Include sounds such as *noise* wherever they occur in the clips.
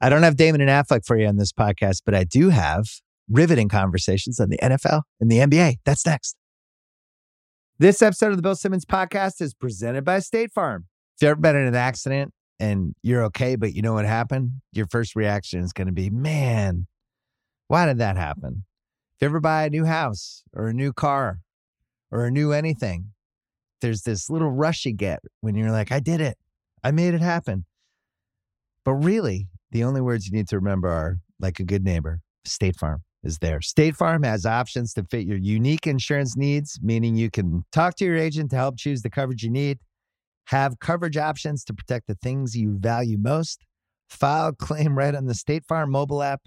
I don't have Damon and Affleck for you on this podcast, but I do have riveting conversations on the NFL and the NBA. That's next. This episode of the Bill Simmons podcast is presented by State Farm. If you've ever been in an accident and you're okay, but you know what happened, your first reaction is going to be, man, why did that happen? If you ever buy a new house or a new car or a new anything, there's this little rush you get when you're like, I did it. I made it happen. But really, the only words you need to remember are like a good neighbor, State Farm is there. State Farm has options to fit your unique insurance needs, meaning you can talk to your agent to help choose the coverage you need, have coverage options to protect the things you value most, file claim right on the State Farm mobile app,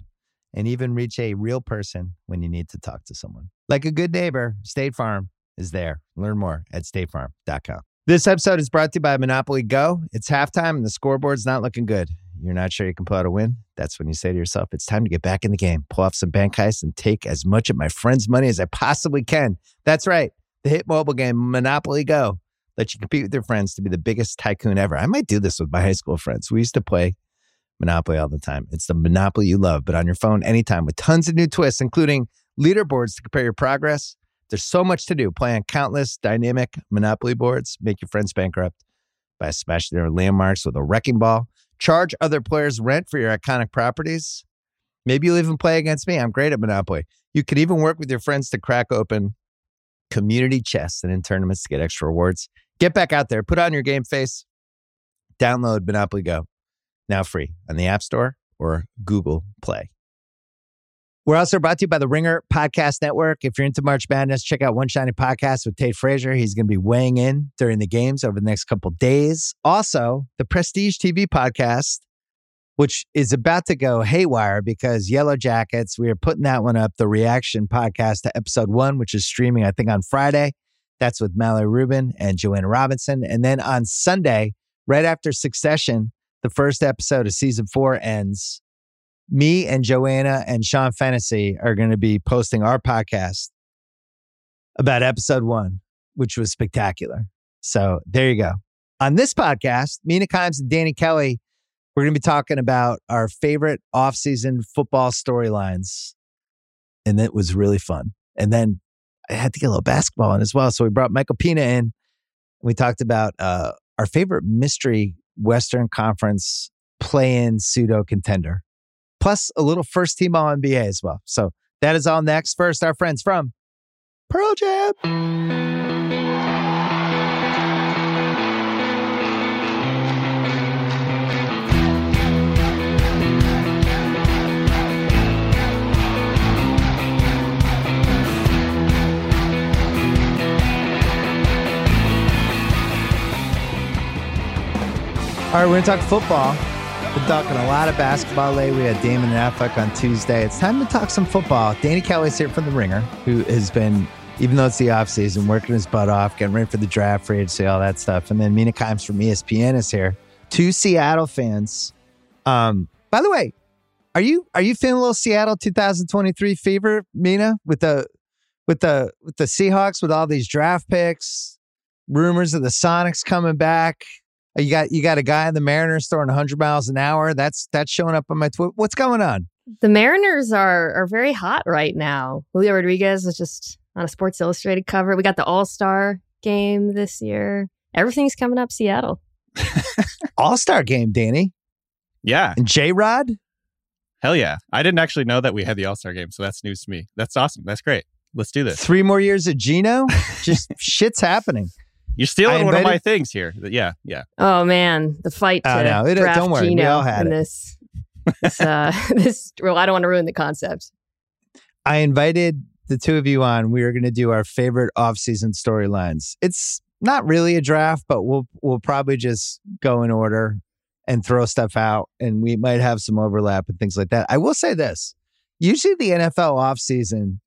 and even reach a real person when you need to talk to someone. Like a good neighbor, State Farm is there. Learn more at statefarm.com. This episode is brought to you by Monopoly Go. It's halftime and the scoreboard's not looking good. You're not sure you can pull out a win? That's when you say to yourself, it's time to get back in the game, pull off some bank heists, and take as much of my friend's money as I possibly can. That's right. The hit mobile game, Monopoly Go, lets you compete with your friends to be the biggest tycoon ever. I might do this with my high school friends. We used to play Monopoly all the time. It's the Monopoly you love, but on your phone anytime with tons of new twists, including leaderboards to compare your progress. There's so much to do. Play on countless dynamic Monopoly boards, make your friends bankrupt by smashing their landmarks with a wrecking ball charge other players rent for your iconic properties. Maybe you'll even play against me. I'm great at Monopoly. You could even work with your friends to crack open community chests and in tournaments to get extra rewards. Get back out there, put on your game face, download Monopoly Go, now free on the App Store or Google Play. We're also brought to you by the Ringer Podcast Network. If you're into March Madness, check out One Shining Podcast with Tate Frazier. He's going to be weighing in during the games over the next couple days. Also, the Prestige TV podcast, which is about to go haywire because Yellow Jackets, we are putting that one up, the reaction podcast to episode one, which is streaming, I think, on Friday. That's with Mallory Rubin and Joanna Robinson. And then on Sunday, right after Succession, the first episode of season four ends me and Joanna and Sean Fennessey are going to be posting our podcast about episode one, which was spectacular. So there you go. On this podcast, Mina Kimes and Danny Kelly, we're going to be talking about our favorite offseason football storylines. And it was really fun. And then I had to get a little basketball in as well. So we brought Michael Pina in. We talked about uh, our favorite mystery Western Conference play in pseudo contender plus a little first team All NBA as well. So that is all next. First, our friends from Pearl Jam. All right, we're going to talk football. Been talking a lot of basketball lately. We had Damon and Affleck on Tuesday. It's time to talk some football. Danny Kelly's here from The Ringer, who has been, even though it's the offseason, working his butt off, getting ready for the draft, free agency, all that stuff. And then Mina Kimes from ESPN is here. Two Seattle fans. Um, by the way, are you are you feeling a little Seattle 2023 fever, Mina, with the with the with the Seahawks with all these draft picks, rumors of the Sonics coming back? You got you got a guy in the Mariners throwing 100 miles an hour. That's that's showing up on my Twitter. What's going on? The Mariners are are very hot right now. Julio Rodriguez is just on a Sports Illustrated cover. We got the All Star game this year. Everything's coming up Seattle. *laughs* All Star game, Danny. Yeah. And J Rod. Hell yeah. I didn't actually know that we had the All Star game, so that's news to me. That's awesome. That's great. Let's do this. Three more years of Geno. *laughs* Just shit's happening. You're stealing one of my things here. Yeah, yeah. Oh man, the fight to Oh, no, it- draft don't worry, we all had in it. this. This, uh, *laughs* this. Well, I don't want to ruin the concept. I invited the two of you on. We are going to do our favorite off-season storylines. It's not really a draft, but we'll we'll probably just go in order and throw stuff out, and we might have some overlap and things like that. I will say this: usually the NFL offseason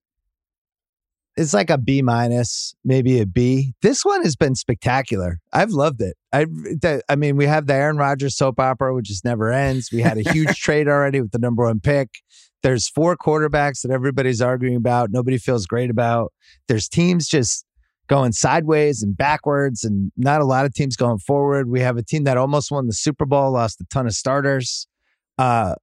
is like a B minus, maybe a B. This one has been spectacular. I've loved it. I, I mean, we have the Aaron Rodgers soap opera, which just never ends. We had a huge *laughs* trade already with the number one pick. There's four quarterbacks that everybody's arguing about. Nobody feels great about. There's teams just going sideways and backwards, and not a lot of teams going forward. We have a team that almost won the Super Bowl, lost a ton of starters. Uh,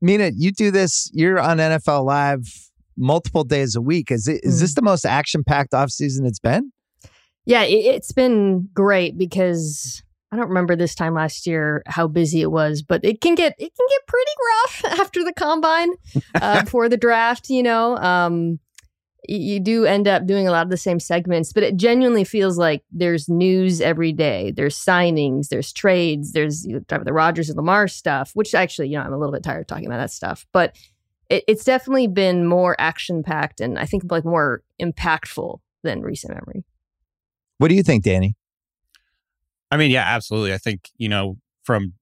Mina, you do this. You're on NFL Live multiple days a week. Is it is Mm. this the most action packed off season it's been? Yeah, it, it's been great because I don't remember this time last year how busy it was, but it can get it can get pretty rough *laughs* after the combine, uh, *laughs* before the draft. You know, um, you do end up doing a lot of the same segments, but it genuinely feels like there's news every day. There's signings, there's trades, there's the Rodgers and Lamar stuff, which actually, you know, I'm a little bit tired of talking about that stuff, but it, it's definitely been more action packed and I think like more impactful than recent memory. What do you think, Danny? I mean, yeah, absolutely. I think, you know, from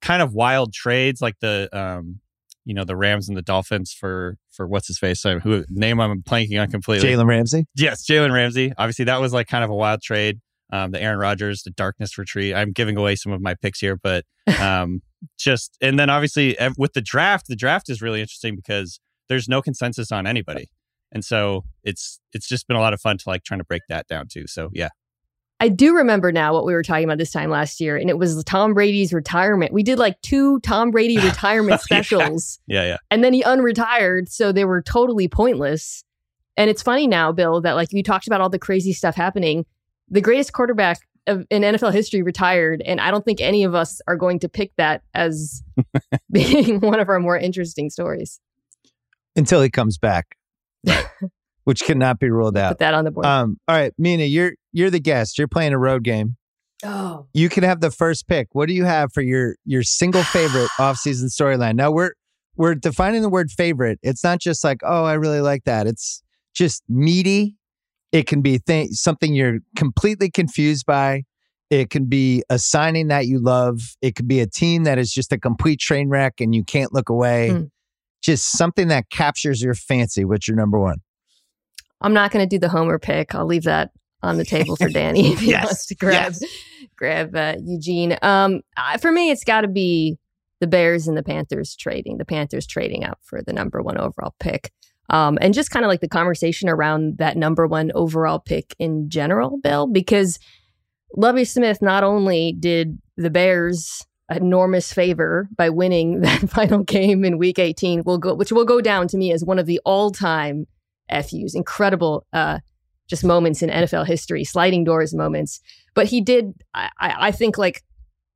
kind of wild trades like the um you know the Rams and the Dolphins for for what's his face uh, who name I'm blanking on completely. Jalen Ramsey? Yes, Jalen Ramsey. Obviously, that was like kind of a wild trade. Um, the Aaron Rodgers, the Darkness Retreat. I'm giving away some of my picks here, but *laughs* um, just and then obviously with the draft, the draft is really interesting because there's no consensus on anybody, and so it's it's just been a lot of fun to like trying to break that down too. So yeah, I do remember now what we were talking about this time last year, and it was Tom Brady's retirement. We did like two Tom Brady *laughs* oh, retirement specials, yeah, yeah. and then he unretired, so they were totally pointless. And it's funny now, Bill, that like you talked about all the crazy stuff happening. The greatest quarterback in NFL history retired, and I don't think any of us are going to pick that as *laughs* being one of our more interesting stories. Until he comes back. *laughs* Which cannot be ruled out. Put that on the board. Um, all right, Mina, you're you're the guest. You're playing a road game. oh, You can have the first pick. What do you have for your your single favorite *sighs* offseason storyline? Now we're we're defining the word favorite. It's not just like, oh, I really like that. It's just meaty. It can be th- something you're completely confused by. It can be a signing that you love. It could be a team that is just a complete train wreck and you can't look away. Mm. Just something that captures your fancy. What's your number one? I'm not going to do the Homer pick. I'll leave that on the table for Danny if he *laughs* Yes, wants to grab grab uh, Eugene. Um, I- for me, it's got to be the Bears and the Panthers trading. The Panthers trading up for the number one overall pick. Um, and just kind of like the conversation around that number one overall pick in general, Bill, because Lovie Smith not only did the Bears enormous favor by winning *laughs* that final game in Week 18, will go, which will go down to me as one of the all-time FUs, incredible uh, just moments in NFL history, sliding doors moments. But he did, I, I I think, like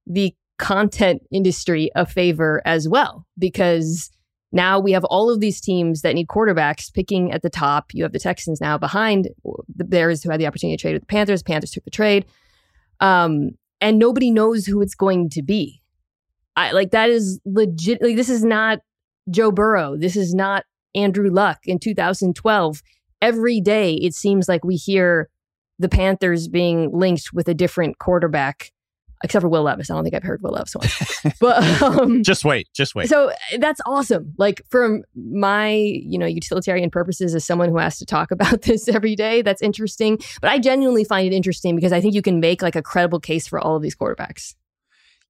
the content industry a favor as well, because now we have all of these teams that need quarterbacks picking at the top. You have the Texans now behind the Bears, who had the opportunity to trade with the Panthers. Panthers took the trade, um, and nobody knows who it's going to be. I like that is legit. Like this is not Joe Burrow. This is not Andrew Luck in 2012. Every day it seems like we hear the Panthers being linked with a different quarterback, except for Will Levis. I don't think I've heard Will Levis once. but um, *laughs* Just wait, just wait. so that's awesome. Like from my, you know, utilitarian purposes as someone who has to talk *laughs* about this every day, that's interesting. But I genuinely find it interesting because I think you can make like a credible case for all of these quarterbacks.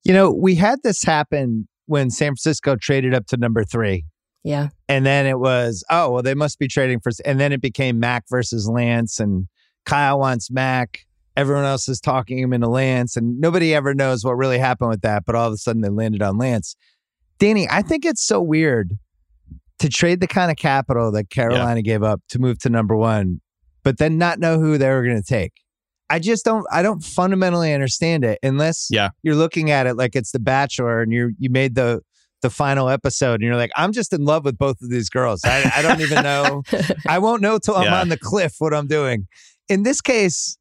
You know, we had this happen when San Francisco traded up to number three. Yeah. And then it was, oh, well, they must be trading for, and then it became Mac versus Lance, and Kyle wants Mac. Everyone else is talking him into Lance, and nobody ever knows what really happened with that. But all of a sudden, they landed on Lance. Danny, I think it's so weird to trade the kind of capital that Carolina gave up to move to number one, but then not know who they were going to take. I just don't. I don't fundamentally understand it unless Yeah. you're looking at it like it's The Bachelor, and you you made the the final episode, and you're like, I'm just in love with both of these girls. I, I don't even know. *laughs* I won't know till I'm Yeah. on the cliff what I'm doing. In this case,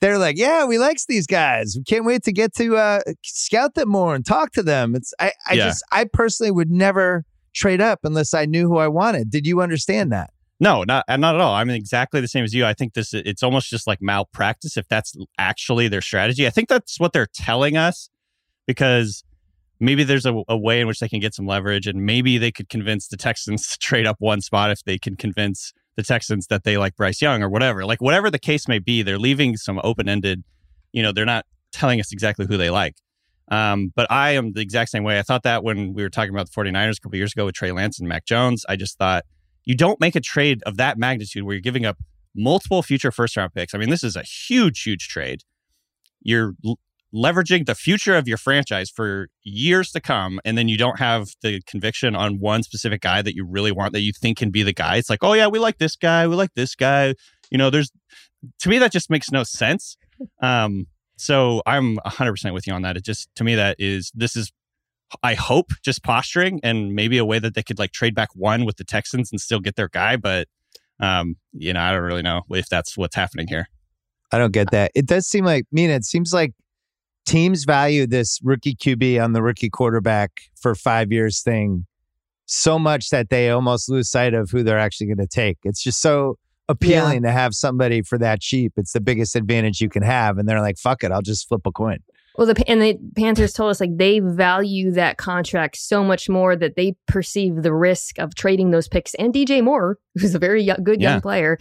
they're like, yeah, we likes these guys. We can't wait to get to uh, scout them more and talk to them. It's I, I Yeah. just I personally would never trade up unless I knew who I wanted. Did you understand that? No, not not at all. I'm exactly the same as you. I think this it's almost just like malpractice if that's actually their strategy. I think that's what they're telling us because maybe there's a, a way in which they can get some leverage and maybe they could convince the Texans *laughs* to trade up one spot if they can convince the Texans that they like Bryce Young or whatever. Like whatever the case may be, they're leaving some open-ended, you know, they're not telling us exactly who they like. Um, but I am the exact same way. I thought that when we were talking about the 49ers a couple years ago with Trey Lance and Mac Jones, I just thought you don't make a trade of that magnitude where you're giving up multiple future first round picks. I mean, this is a huge, huge trade. You're leveraging the future of your franchise for years to come and then you don't have the conviction on one specific guy that you really want that you think can be the guy. It's like oh yeah we like this guy we like this guy. You know there's to me that just makes no sense. Um so i'm 100% with you on that. It just to me that is this is i hope just posturing and maybe a way that they could like trade back one with the texans and still get their guy but um you know i don't really know if that's what's happening here. I don't get that. It does seem like, Mina, it seems like teams value this rookie QB on the rookie quarterback for five years thing so much that they almost lose sight of who they're actually going to take. It's just so appealing yeah. to have somebody for that cheap. It's the biggest advantage you can have. And they're like, fuck it, I'll just flip a coin. Well, the and the Panthers told us like they value that contract so much more that they perceive the risk of trading those picks and DJ Moore, who's a very young, good yeah. young player.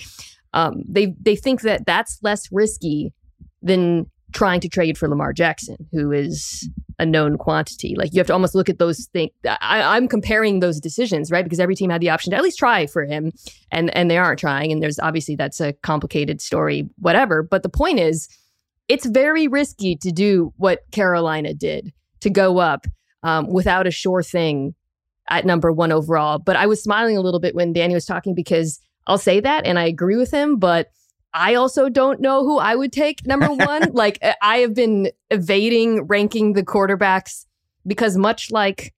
Um, they they think that that's less risky than trying to trade for Lamar Jackson, who is a known quantity. Like you have to almost look at those things. I, am comparing those decisions, right? Because every team had the option to at least try for him, and and they aren't trying. And there's obviously that's a complicated story, whatever. But the point is, it's very risky to do what Carolina did to go up um, without a sure thing at number one overall. But I was smiling a little bit when Danny was talking because I'll say that, and I agree with him, but I also don't know who I would take number *laughs* one. like uh, I have been evading ranking the quarterbacks because much like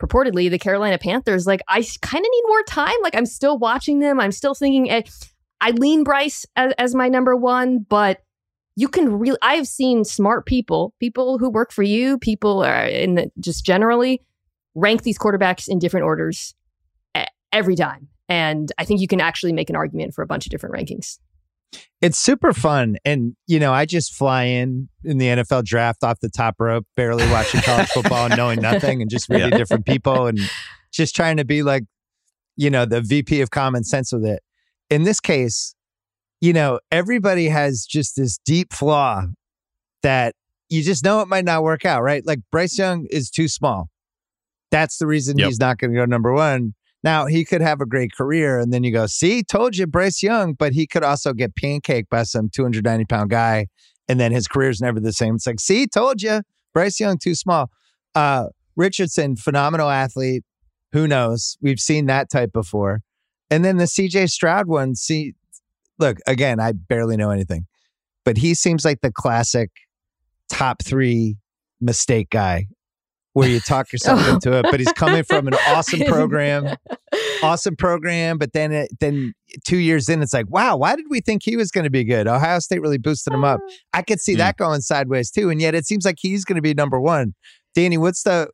purportedly the Carolina Panthers, like I kind of need more time. Like I'm still watching them. I'm still thinking eh, I lean Bryce as, as my number one, but you can really I have seen smart people, people who work for you, people uh, in the, just generally rank these quarterbacks in different orders every time. And I think you can actually make an argument for a bunch of different rankings. It's super fun. And, you know, I just fly in in the NFL draft off the top rope, barely watching college football and knowing nothing and just reading yeah. different people and just trying to be like, you know, the VP of common sense with it. In this case, you know, everybody has just this deep flaw that you just know it might not work out, right? Like Bryce Young is too small. That's the reason yep. he's not going to go number one. Now he could have a great career, and then you go, see, told you, Bryce Young, but he could also get pancaked by some 290 pound guy, and then his career's never the same. It's like, see, told you, Bryce Young too small. Uh, Richardson, phenomenal athlete. Who knows? We've seen that type before. And then the CJ Stroud one. See, look again. I barely know anything, but he seems like the classic top three mistake guy where you talk yourself *laughs* oh. into it. But he's coming from an awesome *laughs* program, awesome program. But then, it, then two years in, it's like, wow, why did we think he was going to be good? Ohio State really boosted him up. I could see mm. that going sideways too. And yet, it seems like he's going to be number one. Danny, what's the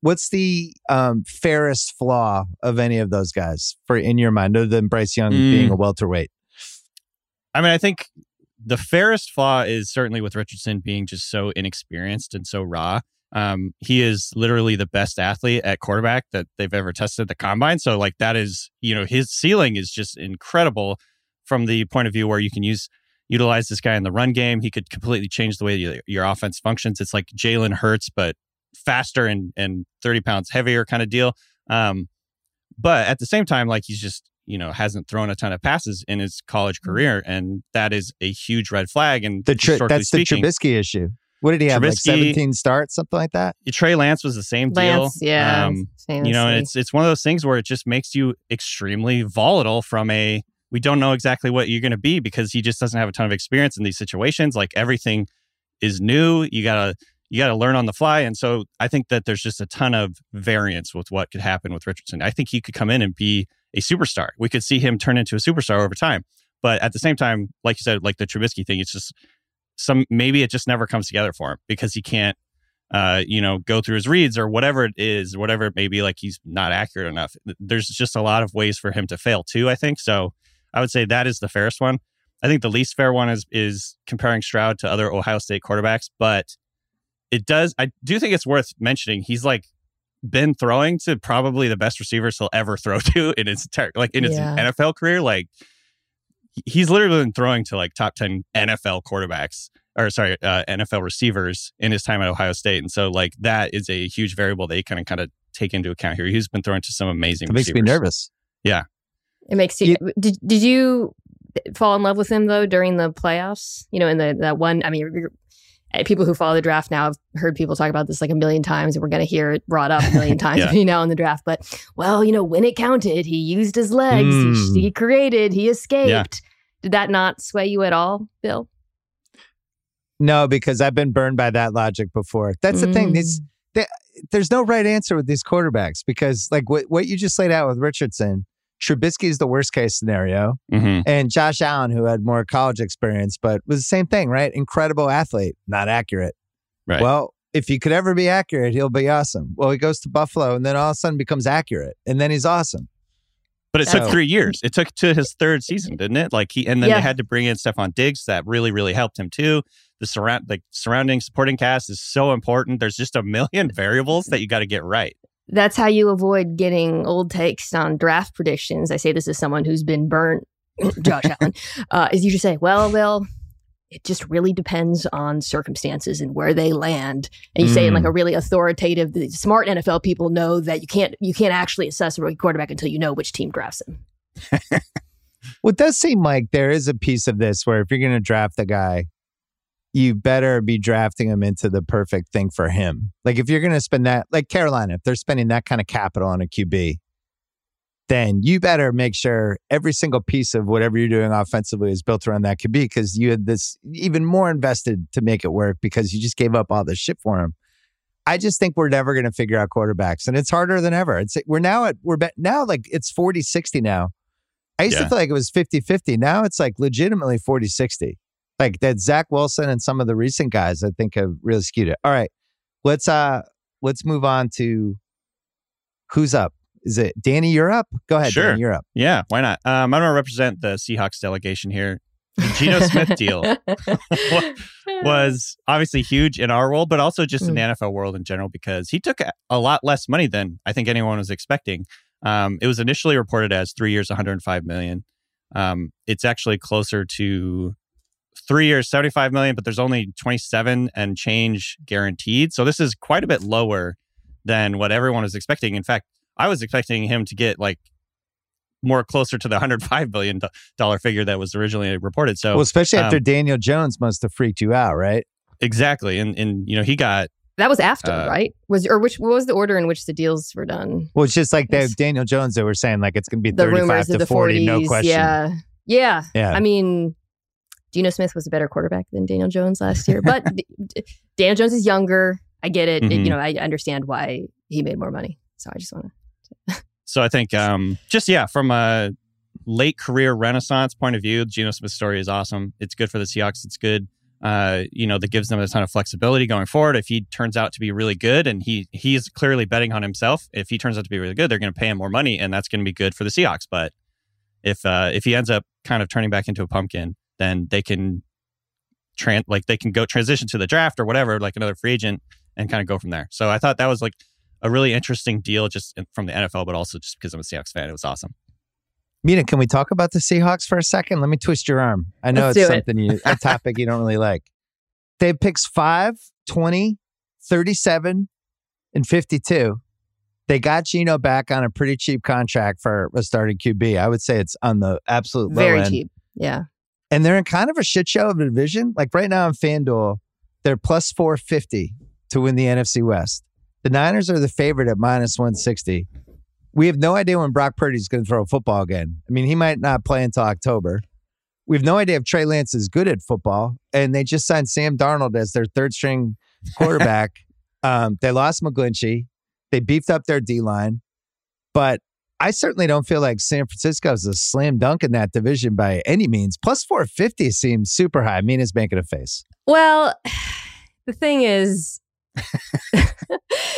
what's the um, fairest flaw of any of those guys for in your mind, other than Bryce Young mm. being a welterweight? I mean, I think the fairest flaw is certainly with Richardson being just so inexperienced and so raw. Um, he is literally the best athlete at quarterback that they've ever tested the combine. So, like, that is, you know, his ceiling is just incredible from the point of view where you can use utilize this guy in the run game. He could completely change the way your, your offense functions. It's like Jalen Hurts, but faster and and 30 pounds heavier kind of deal. Um, but at the same time, like he's just you know hasn't thrown a ton of passes in his college mm-hmm. career, and that is a huge red flag. And the that's speaking, the Trubisky issue. What did he have? Trubisky, like 17 starts, something like that? Trey Lance was the same Lance, deal. Yeah. Um, you know, it's it's one of those things where it just makes you extremely volatile from a we don't know exactly what you're going to be because he just doesn't have a ton of experience in these situations. Like everything is new. You gotta you gotta learn on the fly. And so I think that there's just a ton of variance with what could happen with Richardson. I think he could come in and be a superstar. We could see him turn into a superstar over time. But at the same time, like you said, like the Trubisky thing, it's just some maybe it just never comes together for him because he can't uh, you know, go through his reads or whatever it is, whatever it may be, like he's not accurate enough. There's just a lot of ways for him to fail too, I think. So I would say that is the fairest one. I think the least fair one is is comparing Stroud to other Ohio State quarterbacks, but it does I do think it's worth mentioning he's like been throwing to probably the best receivers he'll ever throw *laughs* to in his entire like in his yeah. NFL career. Like he's literally been throwing to like top 10 NFL quarterbacks or sorry, uh, NFL receivers in his time at Ohio State. And so like that is a huge variable they kind of kind of take into account here. He's been throwing to some amazing It makes receivers. me nervous. Yeah. It makes you yeah. did did you fall in love with him though during the playoffs? You know, in the that one I mean people who follow the draft now have heard people talk about this like a million times, and we're going to hear it brought up a million *laughs* times Yeah. between now and the draft. But well, you know, when it counted, he used his legs, he, Mm. he created, he escaped. Did that not sway you at all, Bill? No, because I've been burned by that logic before. That's the thing. These Mm. there's no right answer with these quarterbacks because like what, what you just laid out with Richardson, Trubisky is the worst case scenario. hmm And Josh Allen, who had more college experience, but was the same thing, right? Incredible athlete, not accurate. Right. Well, if he could ever be accurate, he'll be awesome. Well, he goes to Buffalo and then all of a sudden becomes accurate. And then he's awesome. But it So- took three years. It took to his third season, didn't it? Like he, and then Yeah. they had to bring in Stefon Diggs. That really, really helped him too. The surround, like surrounding supporting cast is so important. There's just a million *laughs* variables that you got to get right. That's how you avoid getting old takes on draft predictions. I say this as someone who's been burnt, *laughs* Josh Allen, uh, is you just say, well, well, it just really depends on circumstances and where they land. And you say in like a really authoritative, smart NFL people know that you can't you can't actually assess a rookie quarterback until you know which team drafts him. *laughs* Well, it does seem like there is a piece of this where if you're going to draft a guy, you better be drafting him into the perfect thing for him. Like if you're going to spend that, like Carolina, if they're spending that kind of capital on a QB, then you better make sure every single piece of whatever you're doing offensively is built around that QB because you had this even more invested to make it work because you just gave up all this shit for him. I just think we're never going to figure out quarterbacks and it's harder than ever. It's we're now at we're now like it's 40 60 now. I used to feel like it was 50 50. Now it's like legitimately 40 60. Like that Zach Wilson and some of the recent guys I think have really skewed it. All right. Let's uh let's move on to who's up. Is it Danny? You're up. Go ahead, Sure. Danny. You're up. Yeah, why not? Um, I'm going to represent the Seahawks delegation here. The Geno Smith deal was obviously huge in our world, but also just in the NFL world in general because he took a- a lot less money than I think anyone was expecting. Um, it was initially reported as three years, 105 million. Um, it's actually closer to three years, 75 million, but there's only 27 and change guaranteed. So this is quite a bit lower than what everyone was expecting. In fact, I was expecting him to get like more closer to the 105 billion dollar figure that was originally reported. So well, especially after um, Daniel Jones must have freaked you out, right? exactly, and and you know he got that was after, Uh, right? Was or which what was the order in which the deals were done? Well, it's just like they, Daniel Jones, they were saying like it's going to be The 35 to the 40, 40s. no question. Yeah. Yeah. Yeah. I mean, Geno Smith was a better quarterback than Daniel Jones last year, but *laughs* Daniel Jones is younger. I get it. It- Mhm. You know, I understand why he made more money. So I just want to. *laughs* So I think um, just yeah, from a late career renaissance point of view, Geno Smith story is awesome. It's good for the Seahawks. It's good. Uh, you know, that gives them a ton of flexibility going forward. If he turns out to be really good, and he he's clearly betting on himself, if he turns out to be really good, they're going to pay him more money, and that's going to be good for the Seahawks. But if uh, if he ends up kind of turning back into a pumpkin, then they can tran like they can go transition to the draft or whatever, like another free agent, and kind of go from there. So I thought that was like a really interesting deal just from the NFL, but also just because I'm a Seahawks fan. It was awesome. Mina, can we talk about the Seahawks for a second? Let me twist your arm. I know Let's it's do it. something you, a *laughs* topic you don't really like. They have picks 5, 20, 37, and 52. They got Geno back on a pretty cheap contract for a starting QB. I would say it's on the absolute low Very end. cheap. Yeah. And they're in kind of a shit show of a division. Like right now in FanDuel, they're plus 450 to win the NFC West. The Niners are the favorite at minus 160. We have no idea when Brock Purdy's going to throw a football again. I mean, he might not play until October. We have no idea if Trey Lance is good at football. And they just signed Sam Darnold as their third string *laughs* quarterback. um, they lost McGlinchey. They beefed up their D line. But I certainly don't feel like San Francisco is a slam dunk in that division by any means. Plus 450 seems super high. Mina's making a face. Well, *sighs* the thing is, *laughs* the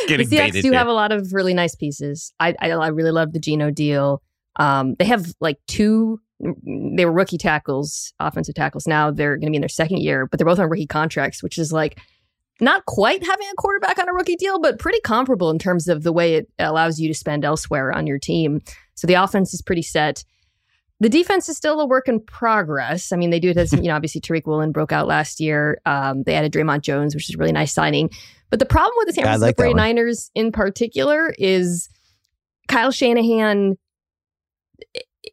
Getting Seahawks baited do have a lot of really nice pieces. I I, I really love the Geno deal. Um, they have like two. They were rookie tackles, offensive tackles. Now they're going to be in their second year, but they're both on rookie contracts, which is like not quite having a quarterback on a rookie deal, but pretty comparable in terms of the way it allows you to spend elsewhere on your team. So the offense is pretty set. The defense is still a work in progress. I mean, they do have *laughs* you know, obviously Tariq Woolen broke out last year. Um, they added Dre'Mont Jones, which is a really nice signing. But the problem with the San Francisco like 49ers in particular is Kyle Shanahan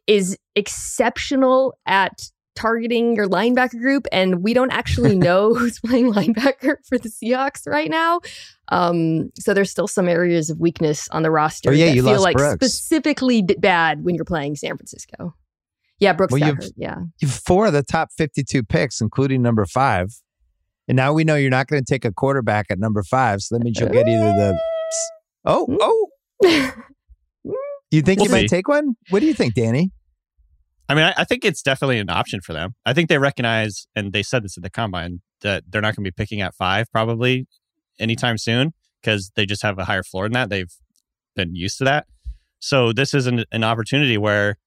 is exceptional at targeting your linebacker group, and we don't actually *laughs* know who's playing linebacker for the Seahawks right now. Um, so there's still some areas of weakness on the roster Oh, yeah, that you feel lost like Brooks. specifically d- bad when you're playing San Francisco. Yeah, Brooks Well, got you've- hurt. Yeah, You have four of the top 52 picks, including number five. And now we know you're not going to take a quarterback at number five. So that means you'll get either the. Oh, oh. *laughs* You think We'll you might take one? What do you think, Danny? I mean, I, I think it's definitely an option for them. I think they recognize, and they said this at the combine, that they're not going to be picking at five probably anytime soon because they just have a higher floor than that. They've been used to that. So this is an, an opportunity where,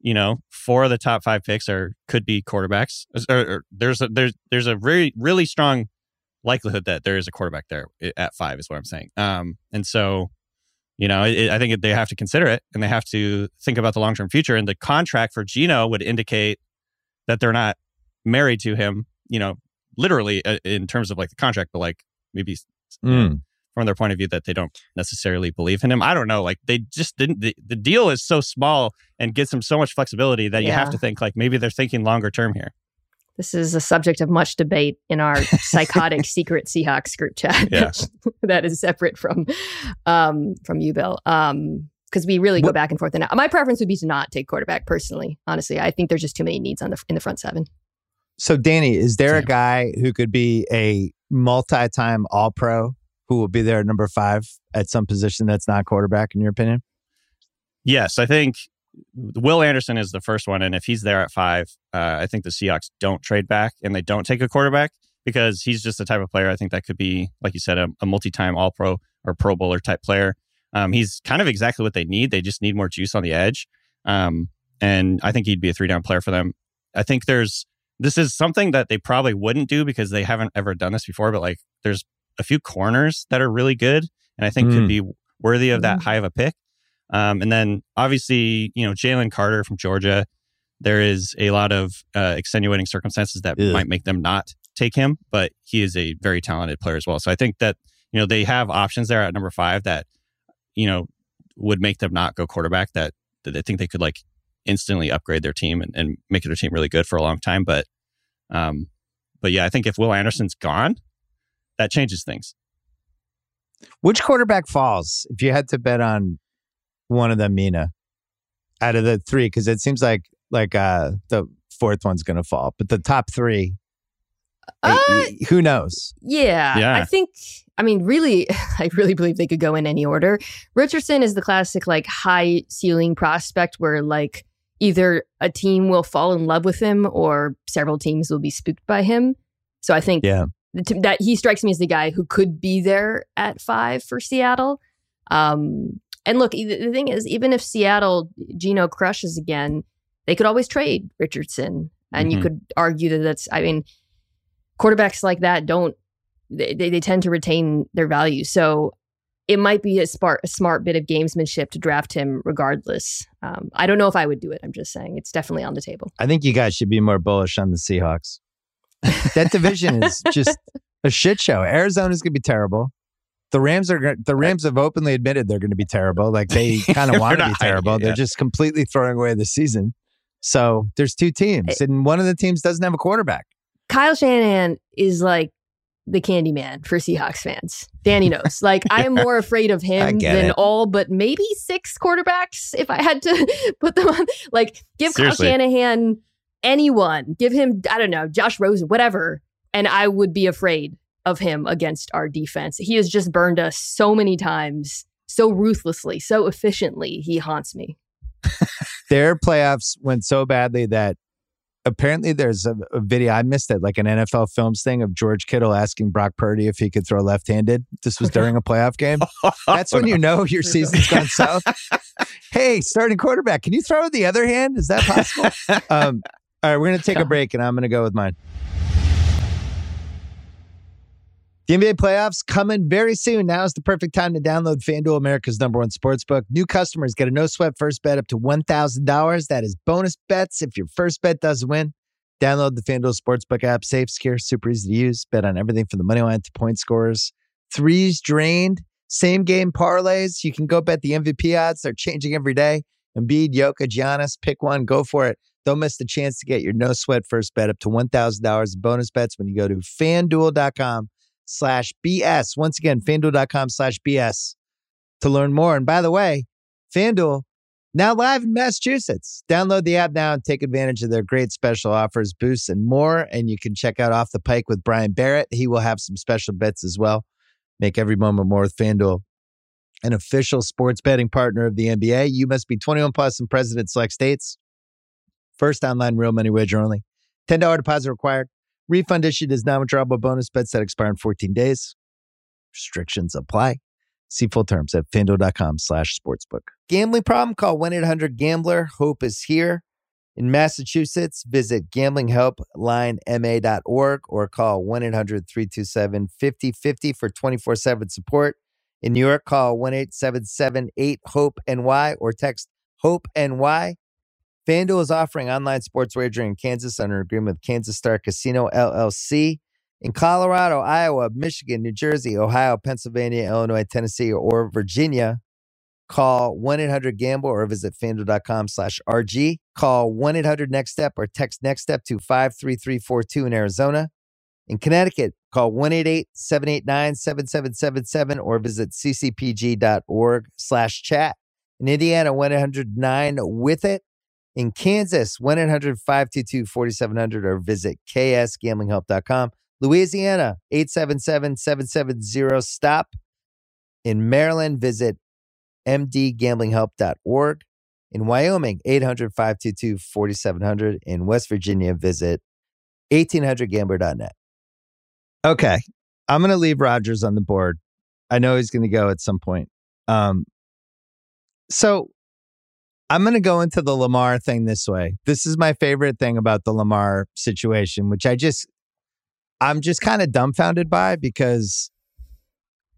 you know, four of the top five picks are could be quarterbacks. Or, or there's a there's there's a very really strong likelihood that there is a quarterback there at five is what I'm saying. Um, and so you know, it, I think they have to consider it and they have to think about the long term future. And the contract for Geno would indicate that they're not married to him, you know, literally uh, in terms of like the contract, but like maybe you know, Mm. from their point of view that they don't necessarily believe in him. I don't know. Like they just didn't, the, the deal is so small and gives them so much flexibility that you have to think like maybe they're thinking longer term here. This is a subject of much debate in our psychotic *laughs* secret Seahawks group chat. Yeah. *laughs* that is separate from um, from you, Bill. Um, because we really go What- back and forth. And my preference would be to not take quarterback personally. Honestly, I think there's just too many needs on the in the front seven. So, Danny, is there a guy who could be a multi time All Pro who will be there at number five at some position that's not quarterback, in your opinion? Yes, I think Will Anderson is the first one, and if he's there at five, uh, I think the Seahawks don't trade back and they don't take a quarterback because he's just the type of player I think that could be, like you said, a, a multi-time All-Pro or Pro Bowler type player. Um, he's kind of exactly what they need. They just need more juice on the edge, um, and I think he'd be a three-down player for them. I think there's this is something that they probably wouldn't do because they haven't ever done this before. But like, there's a few corners that are really good, and I think Mm. could be worthy of that Mm. high of a pick. Um, and then obviously, you know, Jalen Carter from Georgia, there is a lot of uh, extenuating circumstances that might make them not take him, but he is a very talented player as well. So I think that, you know, they have options there at number five that, you know, would make them not go quarterback that, that I think they could like instantly upgrade their team and, and make their team really good for a long time. But, um, but yeah, I think if Will Anderson's gone, that changes things. Which quarterback falls if you had to bet on one of them, Mina, out of the three? Because it seems like like uh, the fourth one's going to fall, but the top three, Uh, eh, who knows? Yeah, Yeah. I think. I mean, really, *laughs* I really believe they could go in any order. Richardson is the classic like high ceiling prospect where like either a team will fall in love with him or several teams will be spooked by him. So I think Yeah. that he strikes me as the guy who could be there at five for Seattle. Um, and look, the thing is, even if Seattle Geno crushes again, they could always trade Richardson, and you Mhm. could argue that that's. I mean, quarterbacks like that don't they, they, they tend to retain their value. So it might be a smart a smart bit of gamesmanship to draft him regardless. Um, I don't know if I would do it. I'm just saying it's definitely on the table. I think you guys should be more bullish on the Seahawks. *laughs* that division is just a shit show. Arizona's going to be terrible. The Rams are the Rams have openly admitted they're going to be terrible. Like they kind of want to be terrible. They're yeah. just completely throwing away the season. So there's two teams, eh and one of the teams doesn't have a quarterback. Kyle Shanahan is like the Candyman for Seahawks fans. Danny knows. *laughs* Like I am more afraid of him than it. all but maybe six quarterbacks if I had to *laughs* put them on. Like give Seriously. Kyle Shanahan anyone, give him I don't know Josh Rosen, whatever, and I would be afraid of him against our defense. He has just burned us so many times, so ruthlessly, so efficiently. He haunts me. *laughs* Their playoffs went so badly that apparently there's a, a video I missed it, like an NFL Films thing of George Kittle asking Brock Purdy if he could throw left-handed. This was during a playoff game. *laughs* That's when you know your season's gone south. *laughs* hey, starting quarterback, can you throw the other hand? Is that possible? um, all right, we're going to take a break and I'm going to go with mine. The NBA playoffs coming very soon. Now is the perfect time to download FanDuel, America's number one sports book. New customers get a no sweat first bet up to $1,000. That is bonus bets if your first bet doesn't win. Download the FanDuel Sportsbook app. Safe, secure, super easy to use. Bet on everything from the money line to point scores. Threes drained. Same game parlays. You can go bet the MVP odds. They're changing every day. Embiid, Jokic, Giannis, pick one, go for it. Don't miss the chance to get your no sweat first bet up to $1,000 in bonus bets when you go to fanduel.com slash BS. Once again, fanduel.com slash BS to learn more. And by the way, FanDuel now live in Massachusetts. Download the app now and take advantage of their great special offers, boosts, and more. And you can check out Off the Pike with Brian Barrett. He will have some special bets as well. Make every moment more with FanDuel, an official sports betting partner of the NBA. You must be 21 plus in President select states. First online real money wager only. $10 deposit required. Refund issued as non-withdrawable bonus bets that expire in 14 days. Restrictions apply. See full terms at fanduel.com slash sportsbook. Gambling problem? Call 1-800-GAMBLER. Hope is here. In Massachusetts, visit gamblinghelplinema.org or call 1-800-327-5050 for 24-7 support. In New York, call 1-877-8-HOPE-NY or text HOPE-NY. FanDuel is offering online sports wagering in Kansas under agreement with Kansas Star Casino LLC. In Colorado, Iowa, Michigan, New Jersey, Ohio, Pennsylvania, Illinois, Tennessee, or Virginia, call 1-800-GAMBLE or visit fanduel.com slash RG. Call 1-800-NEXT-STEP or text NEXT STEP to 53342 in Arizona. In Connecticut, call 1-888-789-7777 or visit ccpg.org slash chat. In Indiana, 1-800-9-WITH-IT. In Kansas, 1-800-522-4700 or visit ksgamblinghelp.com. Louisiana, 877-770-STOP. In Maryland, visit mdgamblinghelp.org. In Wyoming, 800-522-4700. In West Virginia, visit 1800gambler.net. Okay. I'm going to leave Rodgers on the board. I know he's going to go at some point. Um, so I'm going to go into the Lamar thing this way. This is my favorite thing about the Lamar situation, which I just, I'm just kind of dumbfounded by because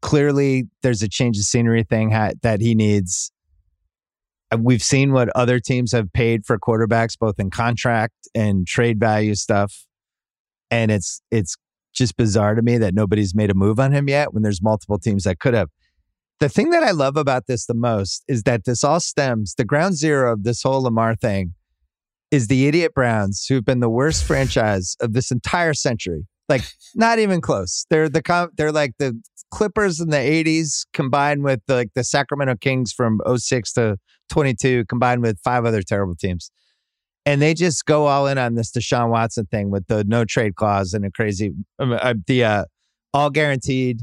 clearly there's a change of scenery thing ha- that he needs. Uh, We've seen what other teams have paid for quarterbacks, both in contract and trade value stuff, and it's it's just bizarre to me that nobody's made a move on him yet when there's multiple teams that could have. The thing that I love about this the most is that this all stems the ground zero of this whole Lamar thing is the idiot Browns who've been the worst franchise of this entire century. Like not even close. They're the they're like the Clippers in the 80s combined with the, like the Sacramento Kings from 06 to 22 combined with five other terrible teams. And they just go all in on this Deshaun Watson thing with the no trade clause and a crazy um, uh, the uh, all guaranteed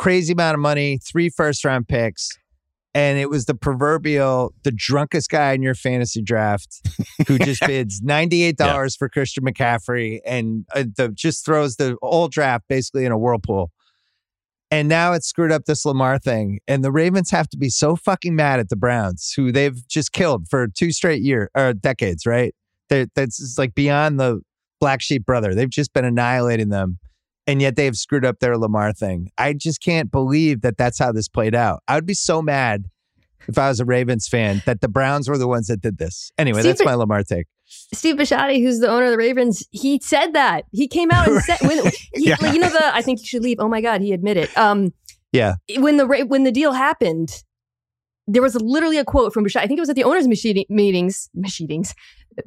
crazy amount of money, three first round picks. And it was the proverbial, the drunkest guy in your fantasy draft *laughs* who just bids $98 Yeah. for Christian McCaffrey and uh, the, just throws the whole draft basically in a whirlpool. And now it's screwed up this Lamar thing. And the Ravens have to be so fucking mad at the Browns, who they've just killed for two straight year or decades, right? They're, that's like beyond the black sheep brother. They've just been annihilating them and yet they've screwed up their Lamar thing. I just can't believe that that's how this played out. I would be so mad if I was a Ravens fan that the Browns were the ones that did this. Anyway, Steve, that's my Lamar take. Steve Bisciotti, who's the owner of the Ravens, he said that. He came out and *laughs* said, when, he, Yeah. like, you know, the I think you should leave. Oh my God, he admitted. Um, Yeah. when the when the deal happened, there was literally a quote from Bisciotti. I think it was at the owners' meeting- meetings, meetings,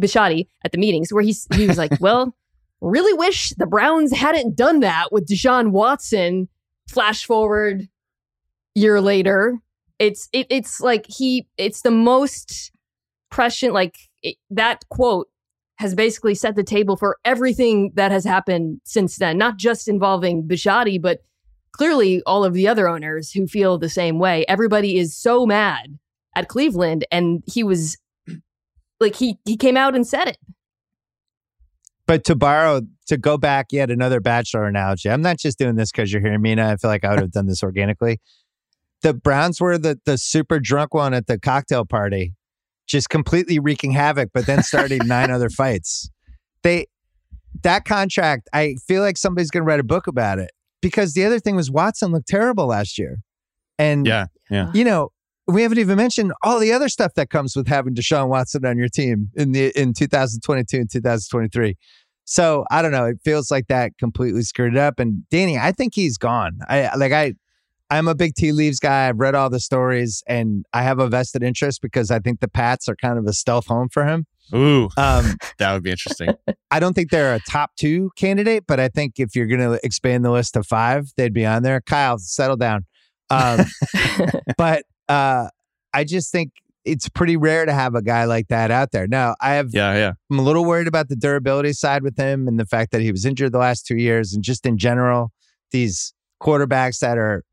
Bisciotti at the meetings where he he was like, *laughs* "Well, really wish the Browns hadn't done that with Deshaun Watson." Flash forward year later, it's it, it's like he it's the most prescient like it, that quote has basically set the table for everything that has happened since then, not just involving Bisciotti, but clearly all of the other owners who feel the same way. Everybody is so mad at Cleveland, and he was like he he came out and said it. But to borrow, to go back yet another Bachelor analogy, I'm not just doing this because you're here, Mina. I feel like I would have done this organically. The Browns were the, the super drunk one at the cocktail party, just completely wreaking havoc, but then starting *laughs* nine other fights. They, that contract, I feel like somebody's going to write a book about it because the other thing was Watson looked terrible last year. And, Yeah. Yeah. you know, we haven't even mentioned all the other stuff that comes with having Deshaun Watson on your team in the in 2022 and 2023. So I don't know. It feels like that completely screwed it up. And Danny, I think he's gone. I like I I'm a big tea leaves guy. I've read all the stories and I have a vested interest because I think the Pats are kind of a stealth home for him. Ooh, Um, *laughs* that would be interesting. I don't think they're a top two candidate, but I think if you're going to expand the list to five, they'd be on there. Kyle, settle down. Um, *laughs* but uh, I just think it's pretty rare to have a guy like that out there. Now, I have yeah, yeah. I'm a little worried about the durability side with him and the fact that he was injured the last two years, and just in general, these quarterbacks that are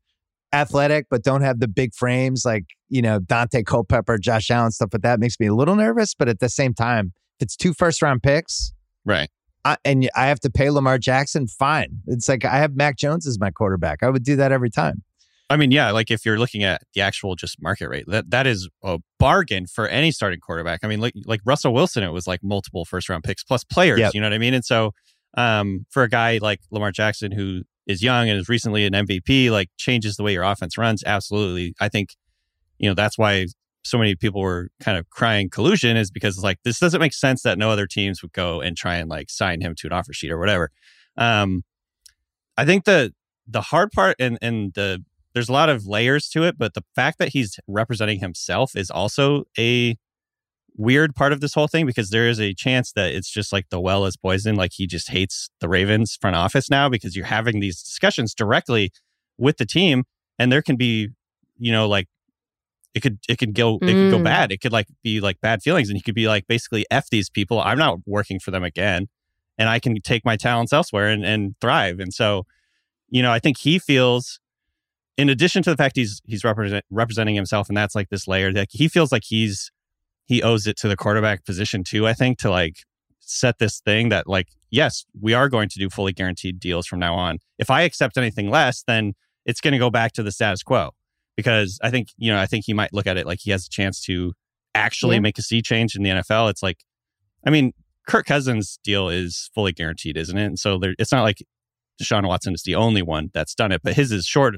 athletic but don't have the big frames like you know Daunte Culpepper, Josh Allen, stuff like that makes me a little nervous. But at the same time, if it's two first round picks, Right. I, and I have to pay Lamar Jackson, fine. It's like I have Mac Jones as my quarterback. I would do that every time. I mean, yeah, like if you're looking at the actual just market rate, that that is a bargain for any starting quarterback. I mean, like like Russell Wilson, it was like multiple first round picks plus players. Yep. You know what I mean? And so, um, for a guy like Lamar Jackson who is young and is recently an MVP, like changes the way your offense runs. Absolutely, I think you know that's why so many people were kind of crying collusion is because it's like this doesn't make sense that no other teams would go and try and like sign him to an offer sheet or whatever. Um, I think the the hard part and and the there's a lot of layers to it, but the fact that he's representing himself is also a weird part of this whole thing because there is a chance that it's just like the well is poisoned. Like he just hates the Ravens front office now because you're having these discussions directly with the team, and there can be, you know, like it could it could go it could go Mm. bad. It could like be like bad feelings, and he could be like basically f these people. I'm not working for them again, and I can take my talents elsewhere and and thrive. And so, you know, I think he feels in addition to the fact he's he's represent, representing himself and that's like this layer that he feels like he's he owes it to the quarterback position too i think to like set this thing that like yes we are going to do fully guaranteed deals from now on. If i accept anything less then it's going to go back to the status quo because i think you know i think he might look at it like he has a chance to actually Yeah. make a sea change in the nfl it's like i mean kirk cousins deal is fully guaranteed isn't it? And so there, it's not like deshaun watson is the only one that's done it but his is short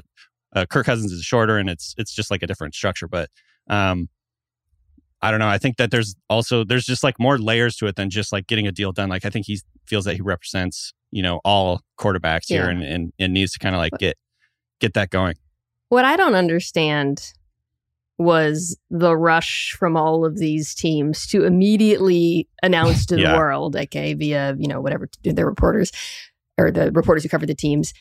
uh, Kirk Cousins is shorter, and it's it's just like a different structure. But um, I don't know. I think that there's also there's just like more layers to it than just like getting a deal done. Like I think he feels that he represents you know all quarterbacks here, and, and and needs to kind of like get get that going. What I don't understand was the rush from all of these teams to immediately announce to *laughs* the Yeah. world, okay, via, you know, whatever the reporters or the reporters who cover the teams,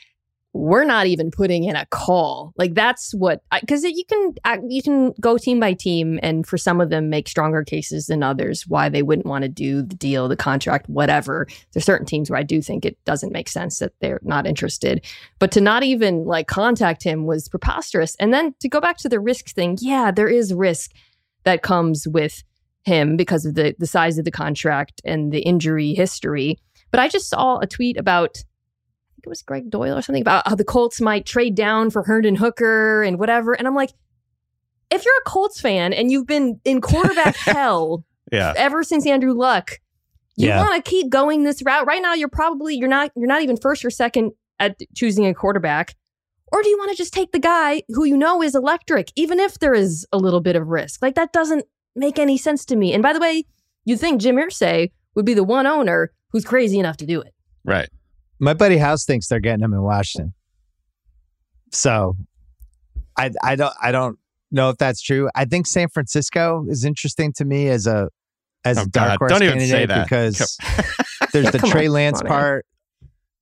we're not even putting in a call. Like that's what because you can uh, you can go team by team, and for some of them make stronger cases than others why they wouldn't want to do the deal, the contract, whatever. There's certain teams where I do think it doesn't make sense that they're not interested, but to not even like contact him was preposterous. And then to go back to the risk thing, yeah, there is risk that comes with him because of the the size of the contract and the injury history. But I just saw a tweet about it was Gregg Doyel or something about how the Colts might trade down for Hendon Hooker and whatever. And I'm like, if you're a Colts fan and you've been in quarterback *laughs* hell Yeah, ever since Andrew Luck, you Yeah. want to keep going this route. Right now, you're probably you're not you're not even first or second at choosing a quarterback. Or do you want to just take the guy who you know is electric, even if there is a little bit of risk? Like that doesn't make any sense to me. And by the way, you'd think Jim Irsay would be the one owner who's crazy enough to do it. right. My buddy House thinks they're getting him in Washington. So I I don't I don't know if that's true. I think San Francisco is interesting to me as a as Oh, a dark God. horse Don't even candidate say that. because *laughs* there's the Trey on, Lance come part.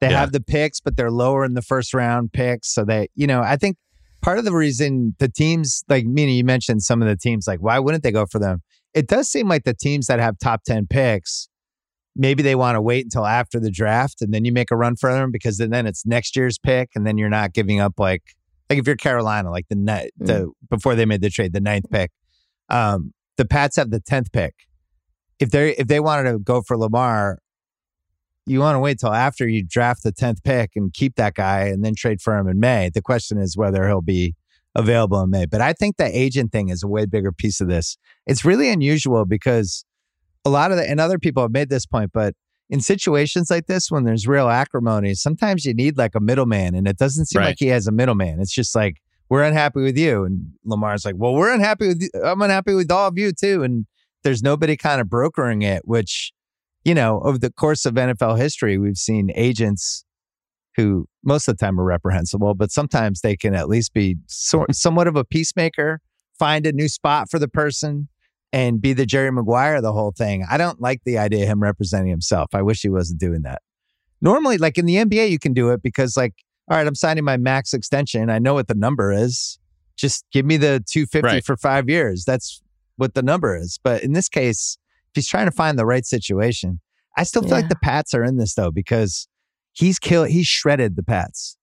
They Yeah. have the picks, but they're lower in the first round picks. So they, you know, I think part of the reason the teams, like meaning you mentioned some of the teams, like why wouldn't they go for them? It does seem like the teams that have top 10 picks, maybe they want to wait until after the draft and then you make a run for them because then, then it's next year's pick and then you're not giving up like like if you're Carolina, like the net the before they made the trade, the ninth pick. Um, the Pats have the tenth pick. If they if they wanted to go for Lamar, you want to wait till after you draft the tenth pick and keep that guy and then trade for him in May. The question is whether he'll be available in May. But I think the agent thing is a way bigger piece of this. It's really unusual because a lot of the and other people have made this point, but in situations like this, when there's real acrimony, sometimes you need like a middleman, and it doesn't seem Right. like he has a middleman. It's just like we're unhappy with you, and Lamar's like, "Well, we're unhappy with you. I'm unhappy with all of you too." And there's nobody kind of brokering it, which you know, over the course of NFL history, we've seen agents who most of the time are reprehensible, but sometimes they can at least be sort, somewhat of a peacemaker, find a new spot for the person, and be the Jerry Maguire of the whole thing. I don't like the idea of him representing himself. I wish he wasn't doing that. Normally, like in the NBA, you can do it because, like, all right, I'm signing my max extension. I know what the number is. Just give me the 250 Right. for five years. That's what the number is. But in this case, if he's trying to find the right situation, I still feel Yeah. like the Pats are in this though because he's killed. He's shredded the Pats,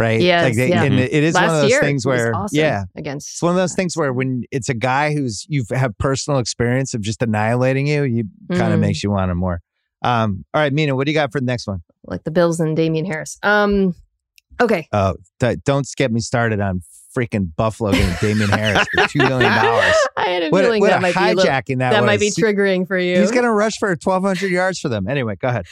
right? Yes, like they, yeah. and it is Last one of those year things where, awesome yeah, against it's one of those things where when it's a guy who's you've have personal experience of just annihilating you, you kind of Mhm. makes you want him more. Um, all right, Mina, what do you got for the next one? like the Bills and Damien Harris. Um, okay, Oh, th- don't get me started on freaking Buffalo getting Damien Harris for two million dollars. *laughs* I had a What, feeling what that a might be a little, hijacking that, that, might be triggering for you. He's gonna rush for twelve hundred yards for them. Anyway, go ahead.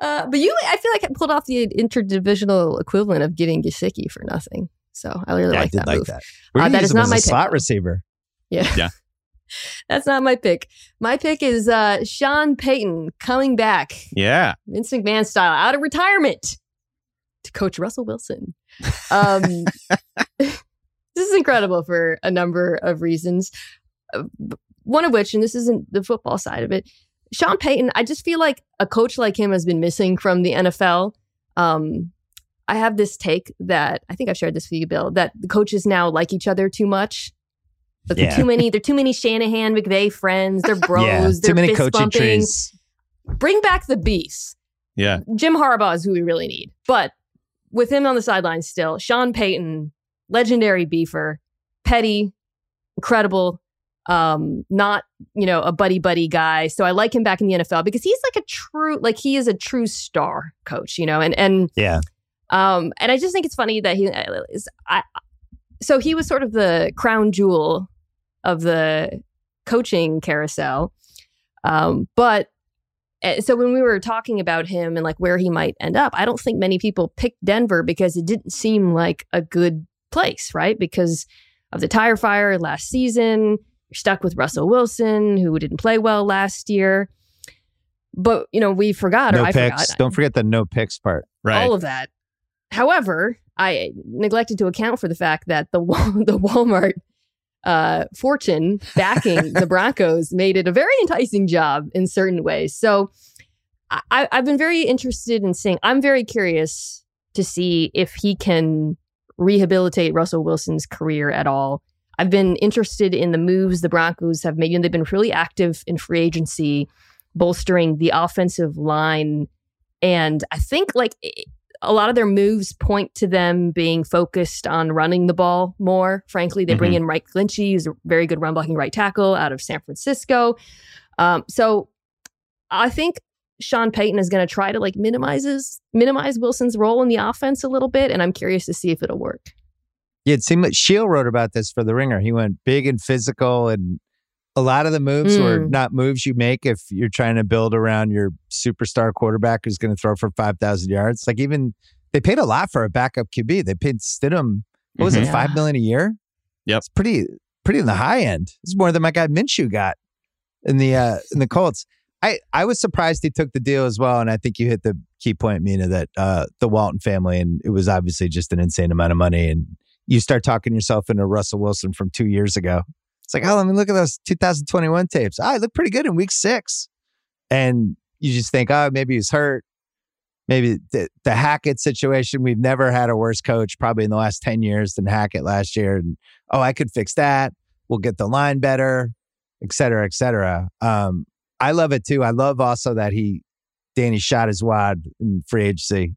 Uh, but you, I feel like I pulled off the interdivisional equivalent of getting Gesicki for nothing. So I really Yeah, I like did that like move. that. We're Uh, gonna that use is him not my a pick, slot though. receiver. Yeah. Yeah. *laughs* That's not my pick. My pick is uh, Sean Payton coming back, Yeah. Vince McMahon style, out of retirement to coach Russell Wilson. Um, *laughs* this is incredible for a number of reasons. Uh, One of which, and this isn't the football side of it, Sean Payton, I just feel like a coach like him has been missing from the NFL. Um, I have this take that I think I've shared this with you, Bill, that the coaches now like each other too much. Like Yeah. they're too many, they're too many Shanahan McVay friends. They're *laughs* bros. yeah, they're too many coaching bumping. trees. Bring back the beast. Yeah. Jim Harbaugh is who we really need. But with him on the sidelines still, Sean Payton, legendary beefer, petty, incredible, um, not, you know, a buddy buddy guy. So I like him back in the NFL because he's like a true, like he is a true star coach, you know, and and Yeah, um, and I just think it's funny that he is. I so he was sort of the crown jewel of the coaching carousel, um, but uh, so when we were talking about him and like where he might end up, I don't think many people picked Denver because it didn't seem like a good place, right? Because of the tire fire last season, you're stuck with Russell Wilson, who didn't play well last year. But you know, we forgot, or no I picks. forgot, Don't forget the no picks part. Right. all of that. However, I neglected to account for the fact that the *laughs* the Walmart uh, fortune backing the *laughs* Broncos made it a very enticing job in certain ways. So I, I've been very interested in seeing. I'm very curious to see if he can rehabilitate Russell Wilson's career at all. I've been interested in the moves the Broncos have made. You know, they've been really active in free agency, bolstering the offensive line. And I think like a lot of their moves point to them being focused on running the ball more. Frankly, they bring in Mike McGlinchey, who's a very good run blocking right tackle out of San Francisco. Um, so I think Sean Payton is going to try to like minimizes minimize Wilson's role in the offense a little bit, and I'm curious to see if it'll work. Yeah, it seemed like Sheil wrote about this for the Ringer. He went big and physical, and a lot of the moves were Mm. not moves you make if you're trying to build around your superstar quarterback who's going to throw for five thousand yards. Like even they paid a lot for a backup QB. They paid Stidham what was Mhm. it Yeah. five million a year? Yep. it's pretty pretty in the high end. It's more than my guy Minshew got in the uh, in the Colts. I, I was surprised he took the deal as well, and I think you hit the key point, Mina, that uh, the Walton family, and it was obviously just an insane amount of money, and you start talking yourself into Russell Wilson from two years ago. It's like, oh, let me look at those 2021 tapes. Ah, I look pretty good in week six, and you just think, oh, maybe he's hurt. Maybe the, the Hackett situation. We've never had a worse coach, probably in the last 10 years, than Hackett last year. And oh, I could fix that. We'll get the line better, et cetera, et cetera. Um, I love it too. I love also that he, Danny shot his wad in free agency.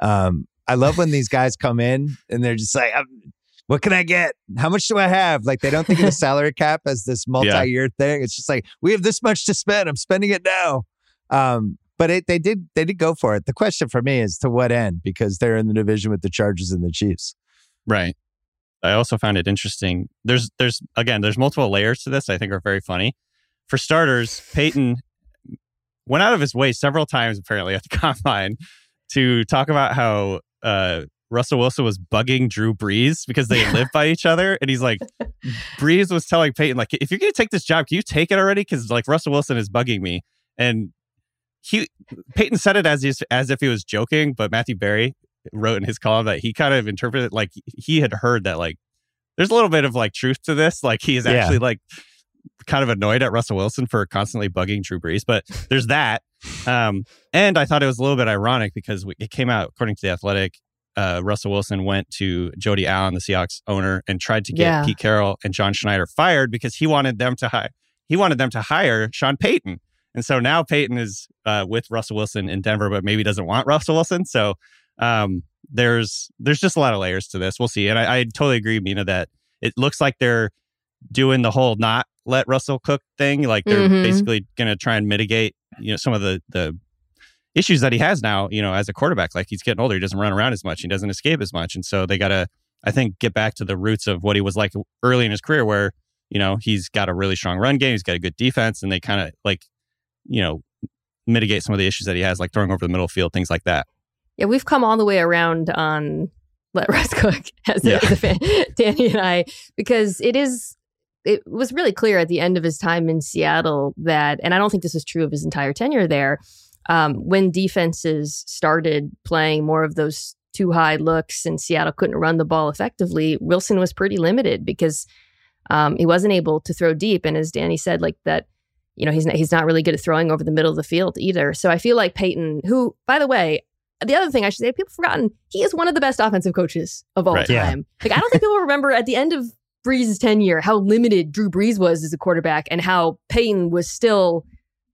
Um, I love when these guys come in and they're just like, what can I get? How much do I have? Like they don't think of the salary cap as this *laughs* multi-year thing. It's just like we have this much to spend. I'm spending it now. Um, but it, they did they did go for it. The question for me is to what end? Because they're in the division with the Chargers and the Chiefs. Right. I also found it interesting. There's there's again there's multiple layers to this I think are very funny. For starters, Payton went out of his way several times apparently at the *laughs* combine to talk about how uh, Russell Wilson was bugging Drew Brees because they *laughs* live by each other, and he's like, Brees was telling Payton like, if you're gonna take this job, can you take it already? Because like Russell Wilson is bugging me, and he Payton said it as as if he was joking, but Matthew Berry wrote in his column that he kind of interpreted it like he had heard that like there's a little bit of like truth to this. Like he is Yeah. actually like kind of annoyed at Russell Wilson for constantly bugging Drew Brees. But there's that. Um, and I thought it was a little bit ironic because it came out, according to the Athletic, uh, Russell Wilson went to Jody Allen, the Seahawks owner, and tried to get Yeah. Pete Carroll and John Schneider fired because he wanted them to hire he wanted them to hire Sean Payton. And so now Payton is uh, with Russell Wilson in Denver, but maybe doesn't want Russell Wilson. So um, there's there's just a lot of layers to this. We'll see. And I, I totally agree, Mina, that it looks like they're doing the whole not let Russell cook thing. Like they're Mhm. basically going to try and mitigate, you know, some of the the issues that he has now. You know, as a quarterback, like he's getting older, he doesn't run around as much, he doesn't escape as much, and so they got to, I think, get back to the roots of what he was like early in his career, where you know he's got a really strong run game, he's got a good defense, and they kind of like, you know, mitigate some of the issues that he has, like throwing over the middle field, things like that. Yeah, we've come all the way around on let Russ *laughs* cook as a, as a fan, Danny and I, because it is. It was really clear at the end of his time in Seattle that, and I don't think this was true of his entire tenure there. Um, when defenses started playing more of those too high looks and Seattle couldn't run the ball effectively, Wilson was pretty limited because um, he wasn't able to throw deep. And as Danny said, like that, you know, he's not, he's not really good at throwing over the middle of the field either. So I feel like Payton, who, by the way, the other thing I should say, people have forgotten, he is one of the best offensive coaches of all Right. Yeah. time. Like, I don't think people remember at the end of Brees' tenure how limited Drew Brees was as a quarterback and how Payton was still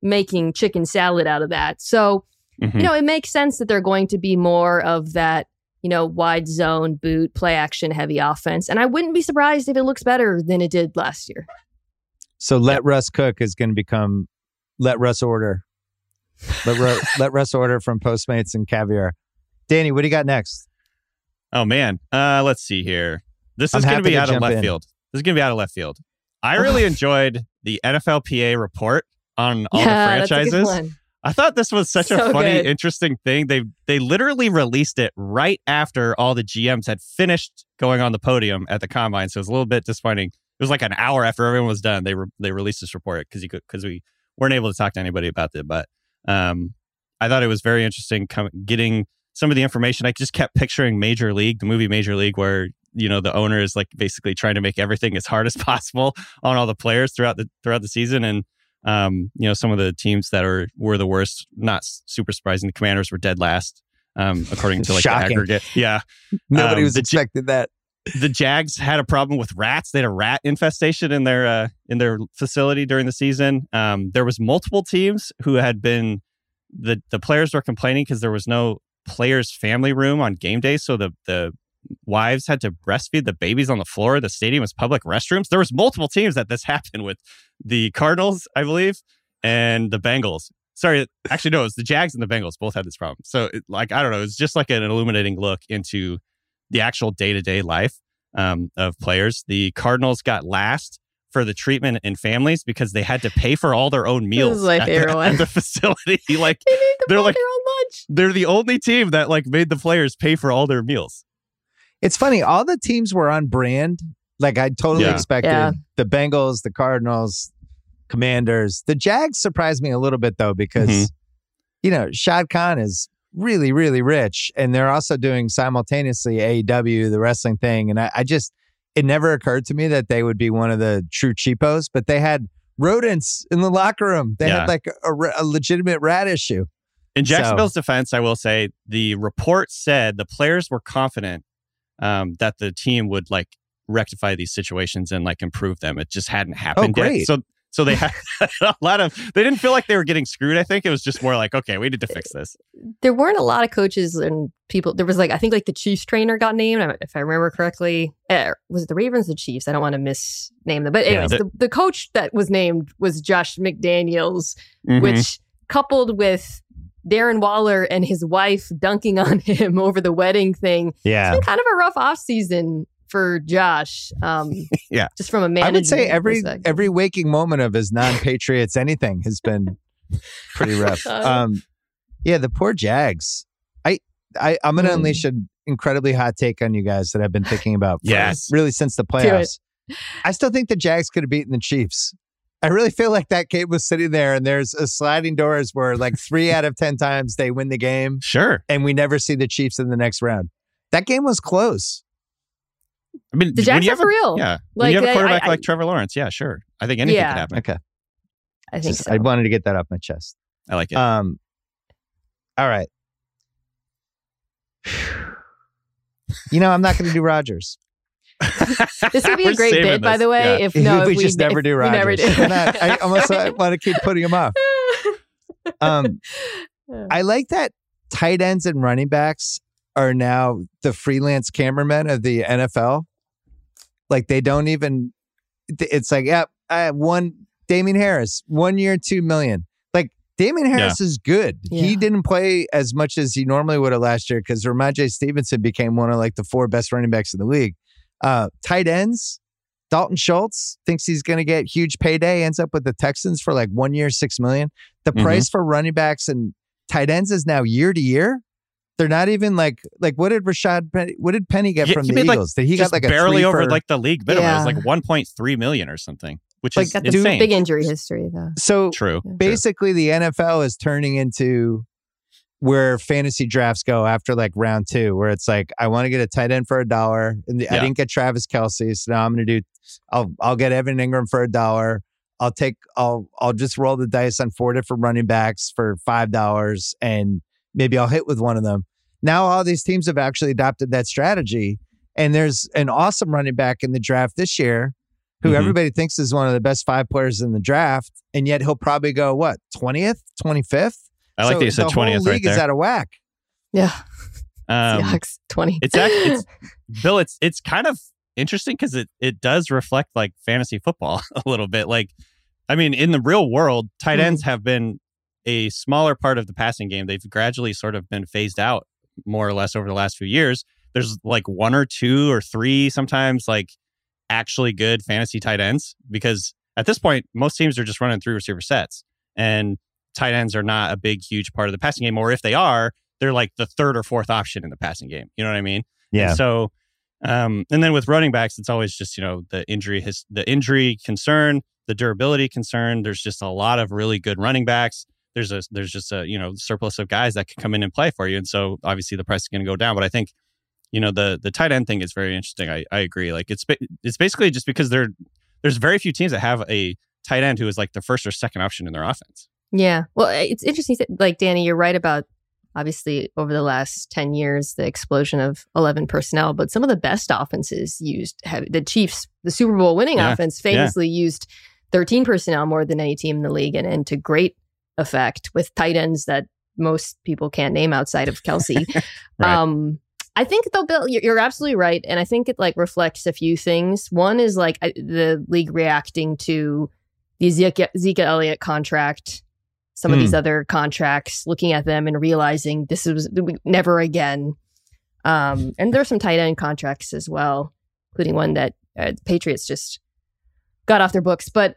making chicken salad out of that. So, Mhm. you know, it makes sense that they're going to be more of that, you know, wide zone, boot, play action heavy offense. And I wouldn't be surprised if it looks better than it did last year. So let Russ cook is going to become let Russ order. Let, Ru- *laughs* let Russ order from Postmates and Caviar. Danny, what do you got next? Oh man, uh, let's see here. This I'm is going to be out of left in. field. This is going to be out of left field. I really *laughs* enjoyed the NFLPA report on all yeah, the that's a good franchises. I thought this was such a funny, good. interesting thing. They they literally released it right after all the GMs had finished going on the podium at the combine. So it was a little bit disappointing. It was like an hour after everyone was done. They re- they released this report because you because we weren't able to talk to anybody about it. But um, I thought it was very interesting com- getting some of the information. I just kept picturing Major League, the movie Major League, where you know the owner is like basically trying to make everything as hard as *laughs* possible on all the players throughout the throughout the season and um, you know, some of the teams that are were the worst. Not super surprising. The Commanders were dead last, um, according to like the aggregate. Yeah, *laughs* Nobody Um, was the J- expecting that. the Jags had a problem with rats. They had a rat infestation in their uh, in their facility during the season. Um, there was multiple teams who had been the the players were complaining because there was no players' family room on game day, so the the wives had to breastfeed the babies on the floor. The stadium was public restrooms. There was multiple teams that this *laughs* happened with. The Cardinals, I believe, and the Bengals. Sorry, actually no, it was the Jags and the Bengals both had this problem. So, it, like, I don't know, it's just like an illuminating look into the actual day to day life um, of players. The Cardinals got last for the treatment in families because they had to pay for all their own meals my at, favorite the, one. at the facility. *laughs* like, They made them They're buy like- their own lunch. they're the only team that like made the players pay for all their meals. It's funny. All the teams were on brand. Like I totally Yeah. expected Yeah. the Bengals, the Cardinals, Commanders. The Jags surprised me a little bit though because Mhm. you know Shad Khan is really really rich, and they're also doing simultaneously AEW, the wrestling thing, and I, I just it never occurred to me that they would be one of the true cheapos, but they had rodents in the locker room. They Yeah. had like a, a legitimate rat issue. In So- Jacksonville's defense, I will say the report said the players were confident um, that the team would like rectify these situations and like improve them. It just hadn't happened yet. great. So so they had *laughs* *laughs* a lot of they didn't feel like they were getting screwed. I think it was just more like okay, we need to fix this. there weren't a lot of coaches and people. There was like I think like the Chiefs trainer got named if I remember correctly. Uh, was it the Ravens, the Chiefs? I don't want to misname them, but Yeah. anyways, the, the coach that was named was Josh McDaniels, Mhm. which coupled with Darren Waller and his wife dunking on *laughs* him over the wedding thing, Yeah. it's been kind of a rough off season for Josh. Um, *laughs* Yeah. just from a a I would say every every waking moment of his non-patriots anything has been *laughs* pretty rough. Uh, Um, yeah, the poor Jags. I, I I'm gonna Mm. unleash an incredibly hot take on you guys that I've been thinking about. for Yes. really since the playoffs. I still think the Jags could have beaten the Chiefs. I really feel like that game was sitting there, and there's a sliding doors where like *laughs* three out of ten times they win the game, Sure. and we never see the Chiefs in the next round. That game was close. I mean, The when Jacks you are have a, for real. yeah, when you have a quarterback I- like Trevor Lawrence, yeah, sure. I think anything Yeah. could happen. Okay. I think Just- so. I wanted to get that off my chest. I like it. Um, all right. *sighs* You know, I'm not going to do Rodgers. *laughs* This would be a We're grey saving bit, by the way. Yeah. If *laughs* no, if we, just never do we Rodgers. never do. *laughs* I'm not- I almost want to keep putting him off. Um, I like that tight ends and running backs are now the freelance cameramen of the NFL. Like they don't even. It's like, yeah, I have one Damien Harris, one year, two million. Like Damien Harris is good. He didn't play as much as he normally would have last year because Rhamondre Stevenson became one of like the four best running backs in the league. Uh, tight ends, Dalton Schultz thinks he's going to get huge payday, ends up with the Texans for like one year, six million. The Mhm. price for running backs and tight ends is now year to year. They're not even like like what did Rashad Penny, what did Penny get Yeah, from the made, like, Eagles? did he Just got like barely three over for- like the league minimum. It was like 1.3 million or something, which Like, is Got the insane. big injury history though. so True. Yeah. basically the NFL is turning into where fantasy drafts go after like round two, where it's like I want to get a tight end for a dollar, and the, I didn't get Travis Kelce, so now I'm going to do. I'll I'll get Evan Engram for a dollar. I'll take I'll I'll just roll the dice on four different running backs for five dollars, and maybe I'll hit with one of them. Now all these teams have actually adopted that strategy, and there's an awesome running back in the draft this year who Mhm. everybody thinks is one of the best five players in the draft, and yet he'll probably go what twentieth, twenty fifth. I like that you said the 20th right league is there. out of whack. Yeah. *laughs* Um, Seahawks 20. it's actually *laughs* it's Bill. It's it's kind of interesting because it it does reflect like fantasy football *laughs* a little bit. Like, I mean, in the real world, tight ends have been a smaller part of the passing game. They've gradually sort of been phased out more or less over the last few years. There's like one or two or three sometimes like actually good fantasy tight ends because at this point most teams are just running three receiver sets and tight ends are not a big huge part of the passing game or if they are they're like the third or fourth option in the passing game you know what i mean and so, um, and then with running backs, it's always just you know the injury his the injury concern, the durability concern. There's just a lot of really good running backs. There's a there's just a you know surplus of guys that can come in and play for you, and so obviously the price is going to go down. But I think you know the the tight end thing is very interesting. I I agree. Like it's it's basically just because there there's very few teams that have a tight end who is like the first or second option in their offense. Yeah. Well, it's interesting. that- Like, Danny, you're right about obviously over the last 10 years, the explosion of 11 personnel, but some of the best offenses used have the Chiefs, the Super Bowl winning Yeah. offense, famously used 13 personnel more than any team in the league and, and to great effect with tight ends that most people can't name outside of Kelce. *laughs* Right. Um, I think though, Bill, you're, you're absolutely right, and I think it like reflects a few things. One is like the league reacting to the Zeke, Zeke Elliott contract, some of Hmm. these other contracts, looking at them and realizing this is never again. Um, and are some tight end contracts as well, including one that uh, the Patriots just got off their books. But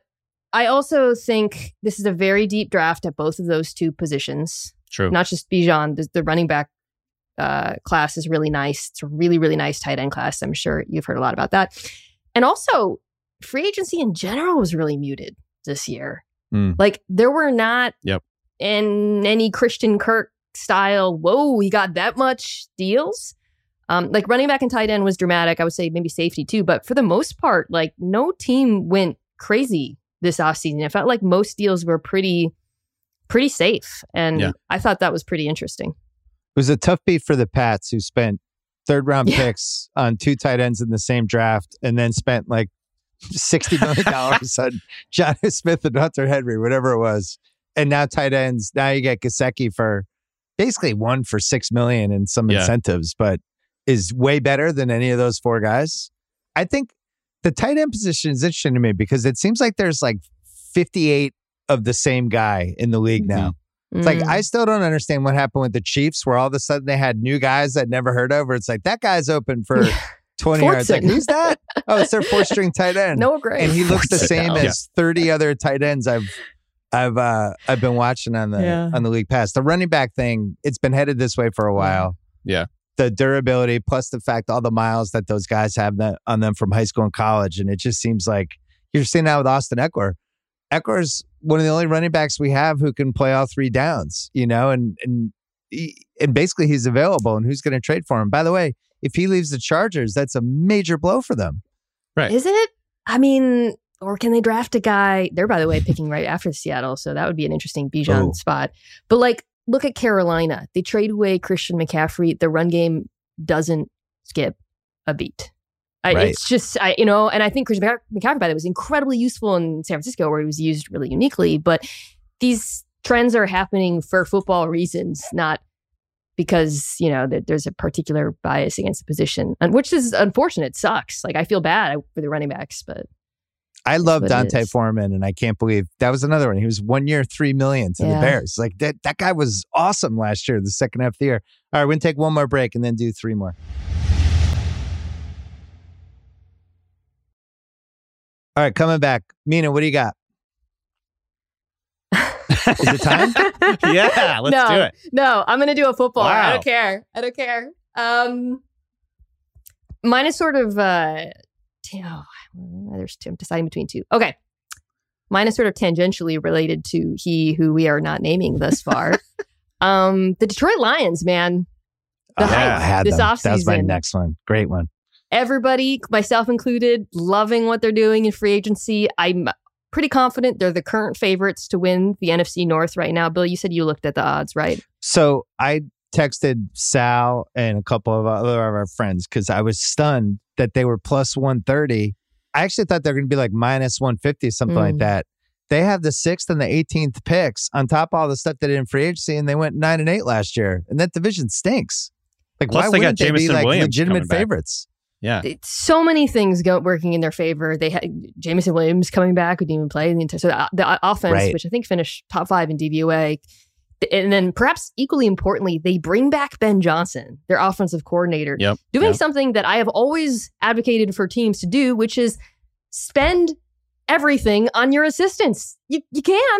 I also think this is a very deep draft at both of those two positions True. not just Bijan. The, the running back uh, class is really nice. It's a really, really nice tight end class. I'm sure you've heard a lot about that. And also, free agency in general was really muted this year. Mm. Like there were not Yep. in any Christian Kirk style. Whoa, he got that much deals. Um, like running back and tight end was dramatic. I would say maybe safety too, but for the most part, like no team went crazy this offseason. It felt like most deals were pretty, pretty safe, and Yeah. I thought that was pretty interesting. It was a tough beat for the Pats, who spent third round Yeah. picks on two tight ends in the same draft, and then spent like sixty million dollars on *laughs* Jonnu Smith and Hunter Henry, whatever it was. And now tight ends. Now you get Gesicki for basically one for six million and some Yeah. incentives, but is way better than any of those four guys. I think the tight end position is interesting to me because it seems like there's like fifty eight of the same guy in the league now. It's like Mm. I still don't understand what happened with the Chiefs, where all of a sudden they had new guys that never heard of. Where it's like that guy's open for twenty yards. Like who's that? Oh, it's their four string tight end, Noah Gray. and he looks the same Yeah. as thirty other tight ends I've I've uh I've been watching on the Yeah. on the league pass. The running back thing, it's been headed this way for a while. Yeah. The durability plus the fact all the miles that those guys have that on them from high school and college. And it just seems like you're seeing that with Austin Ekeler. Ekeler's one of the only running backs we have who can play all three downs, you know, and and he, and basically he's available and who's going to trade for him. By the way, if he leaves the Chargers, that's a major blow for them. Right. Is it? I mean, or can they draft a guy? They're, by the way, picking right after Seattle. So that would be an interesting Bijan Oh. spot. But like, look at Carolina. They trade away Christian McCaffrey. The run game doesn't skip a beat. I, Right. It's just, I, you know, and I think Christian McCaffrey, by the way, was incredibly useful in San Francisco where he was used really uniquely. But these trends are happening for football reasons, not because, you know, that there's a particular bias against the position, and which is unfortunate. It sucks. Like, I feel bad uh, for the running backs, but I love D'Onta. Foreman, and I can't believe that was another one. He was one year, three million to the Bears. Like that, that guy was awesome last year, the second half of the year. All right, we're gonna take one more break and then do three more. All right, coming back. Mina, what do you got? Is it time? *laughs* yeah, let's No. do it. No, I'm gonna do a football. I don't care. I don't care. Um, mine is sort of uh, oh, there's two. I'm deciding between two. Okay, mine is sort of tangentially related to he who we are not naming thus *laughs* far. um, the Detroit Lions, man. The Oh, hype I had this them. That was my next one. Great one. Everybody, myself included, loving what they're doing in free agency. I'm pretty confident they're the current favorites to win the NFC North right now. Bill, you said you looked at the odds, right? So I texted Sal and a couple of other of our friends because I was stunned that they were plus 130. I actually thought they were going to be like minus 150, something like Mm. that. They have the sixth and the 18th picks on top of all the stuff they did in free agency, and they went nine and eight last year. And that division stinks. Like, Plus why they got wouldn't they be like Williams legitimate coming back. favorites? Yeah. it's so many things go working in their favor. They had Jameson Williams coming back, who didn't even play the entire. So the, uh, the uh, offense, Right. which I think finished top five in DVOA, and then perhaps equally importantly, they bring back Ben Johnson, their offensive coordinator, Yep. doing Yep. something that I have always advocated for teams to do, which is spend everything on your assistants. You you can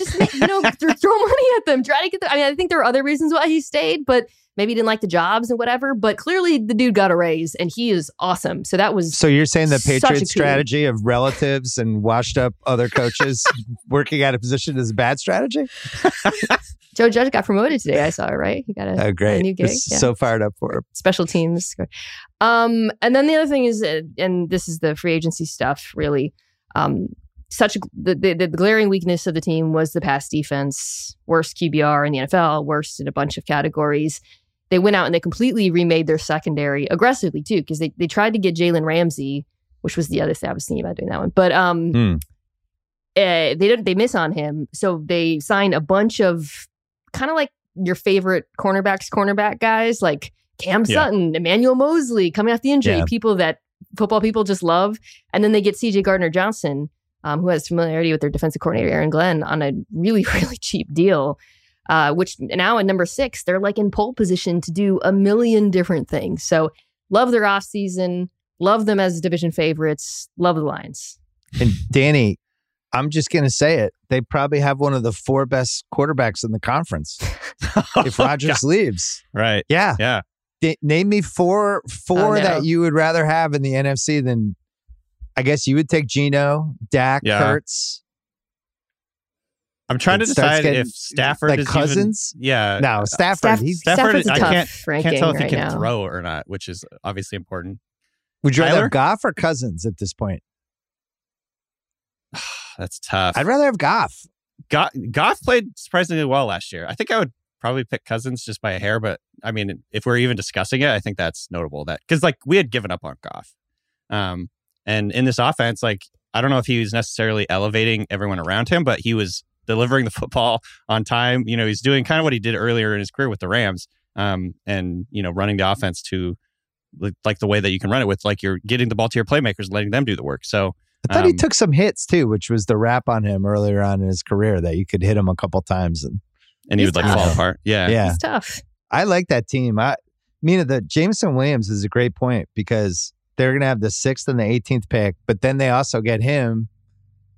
just you know *laughs* th- throw money at them, try to get. The, I mean, I think there are other reasons why he stayed, but maybe he didn't like the jobs and whatever. But clearly, the dude got a raise, and he is awesome. So that was So you're saying the Such a Patriots strategy of relatives and washed up other coaches *laughs* working out of position is a bad strategy? *laughs* Joe Judge got promoted today. I saw it right. He got a, Oh, great. a new gig. Yeah. So fired up for him. special teams. Um, and then the other thing is, uh, and this is the free agency stuff, really. Um, such the, the the glaring weakness of the team was the pass defense, worst QBR in the NFL, worst in a bunch of categories. They went out and they completely remade their secondary aggressively too, because they they tried to get Jalen Ramsey, which was the other thing I was thinking about doing that one, but um, Hmm. uh, they didn't they miss on him, so they signed a bunch of kind of like your favorite cornerbacks, cornerback guys like Cam Yeah. Sutton, Emmanuel Moseley coming off the injury, Yeah. people that football people just love. And then they get CJ Gardner Johnson, um, who has familiarity with their defensive coordinator, Aaron Glenn, on a really, *laughs* really cheap deal. Uh, which now at number six, they're like in pole position to do a million different things. So love their offseason, love them as division favorites, love the Lions. And Danny, I'm just going to say it. They probably have one of the four best quarterbacks in the conference *laughs* if Rodgers leaves. Right. Yeah. Yeah. D- name me four four Oh, no. that you would rather have in the NFC than I guess you would take Geno, Dak, Yeah. Hurts. I'm trying It to decide getting- if Stafford like is Cousins? Even, yeah. No, Stafford. Staff- he's, Stafford, Stafford's a I tough can't, ranking can't tell if he right can now. throw or not, which is obviously important. would you rather have Goff or Cousins at this point? *sighs* That's tough. I'd rather have Goff. Goff, Goff played surprisingly well last year. I think I would probably pick Cousins just by a hair, but I mean, if we're even discussing it, I think that's notable. That because like we had given up on Goff, um, and in this offense, like I don't know if he was necessarily elevating everyone around him, but he was delivering the *laughs* football on time. You know, he's doing kind of what he did earlier in his career with the Rams, um, and you know, running the offense to like- like the way that you can run it with, like you're getting the ball to your playmakers, letting them do the work. So I thought he Um, took some hits too, which was the rap on him earlier on in his career that you could hit him a couple times and and he He's would like fall apart. Yeah, yeah. It's tough. I like that team. I Mina, the Jameson Williams is a great point because they're gonna have the sixth and the eighteenth pick, but then they also get him,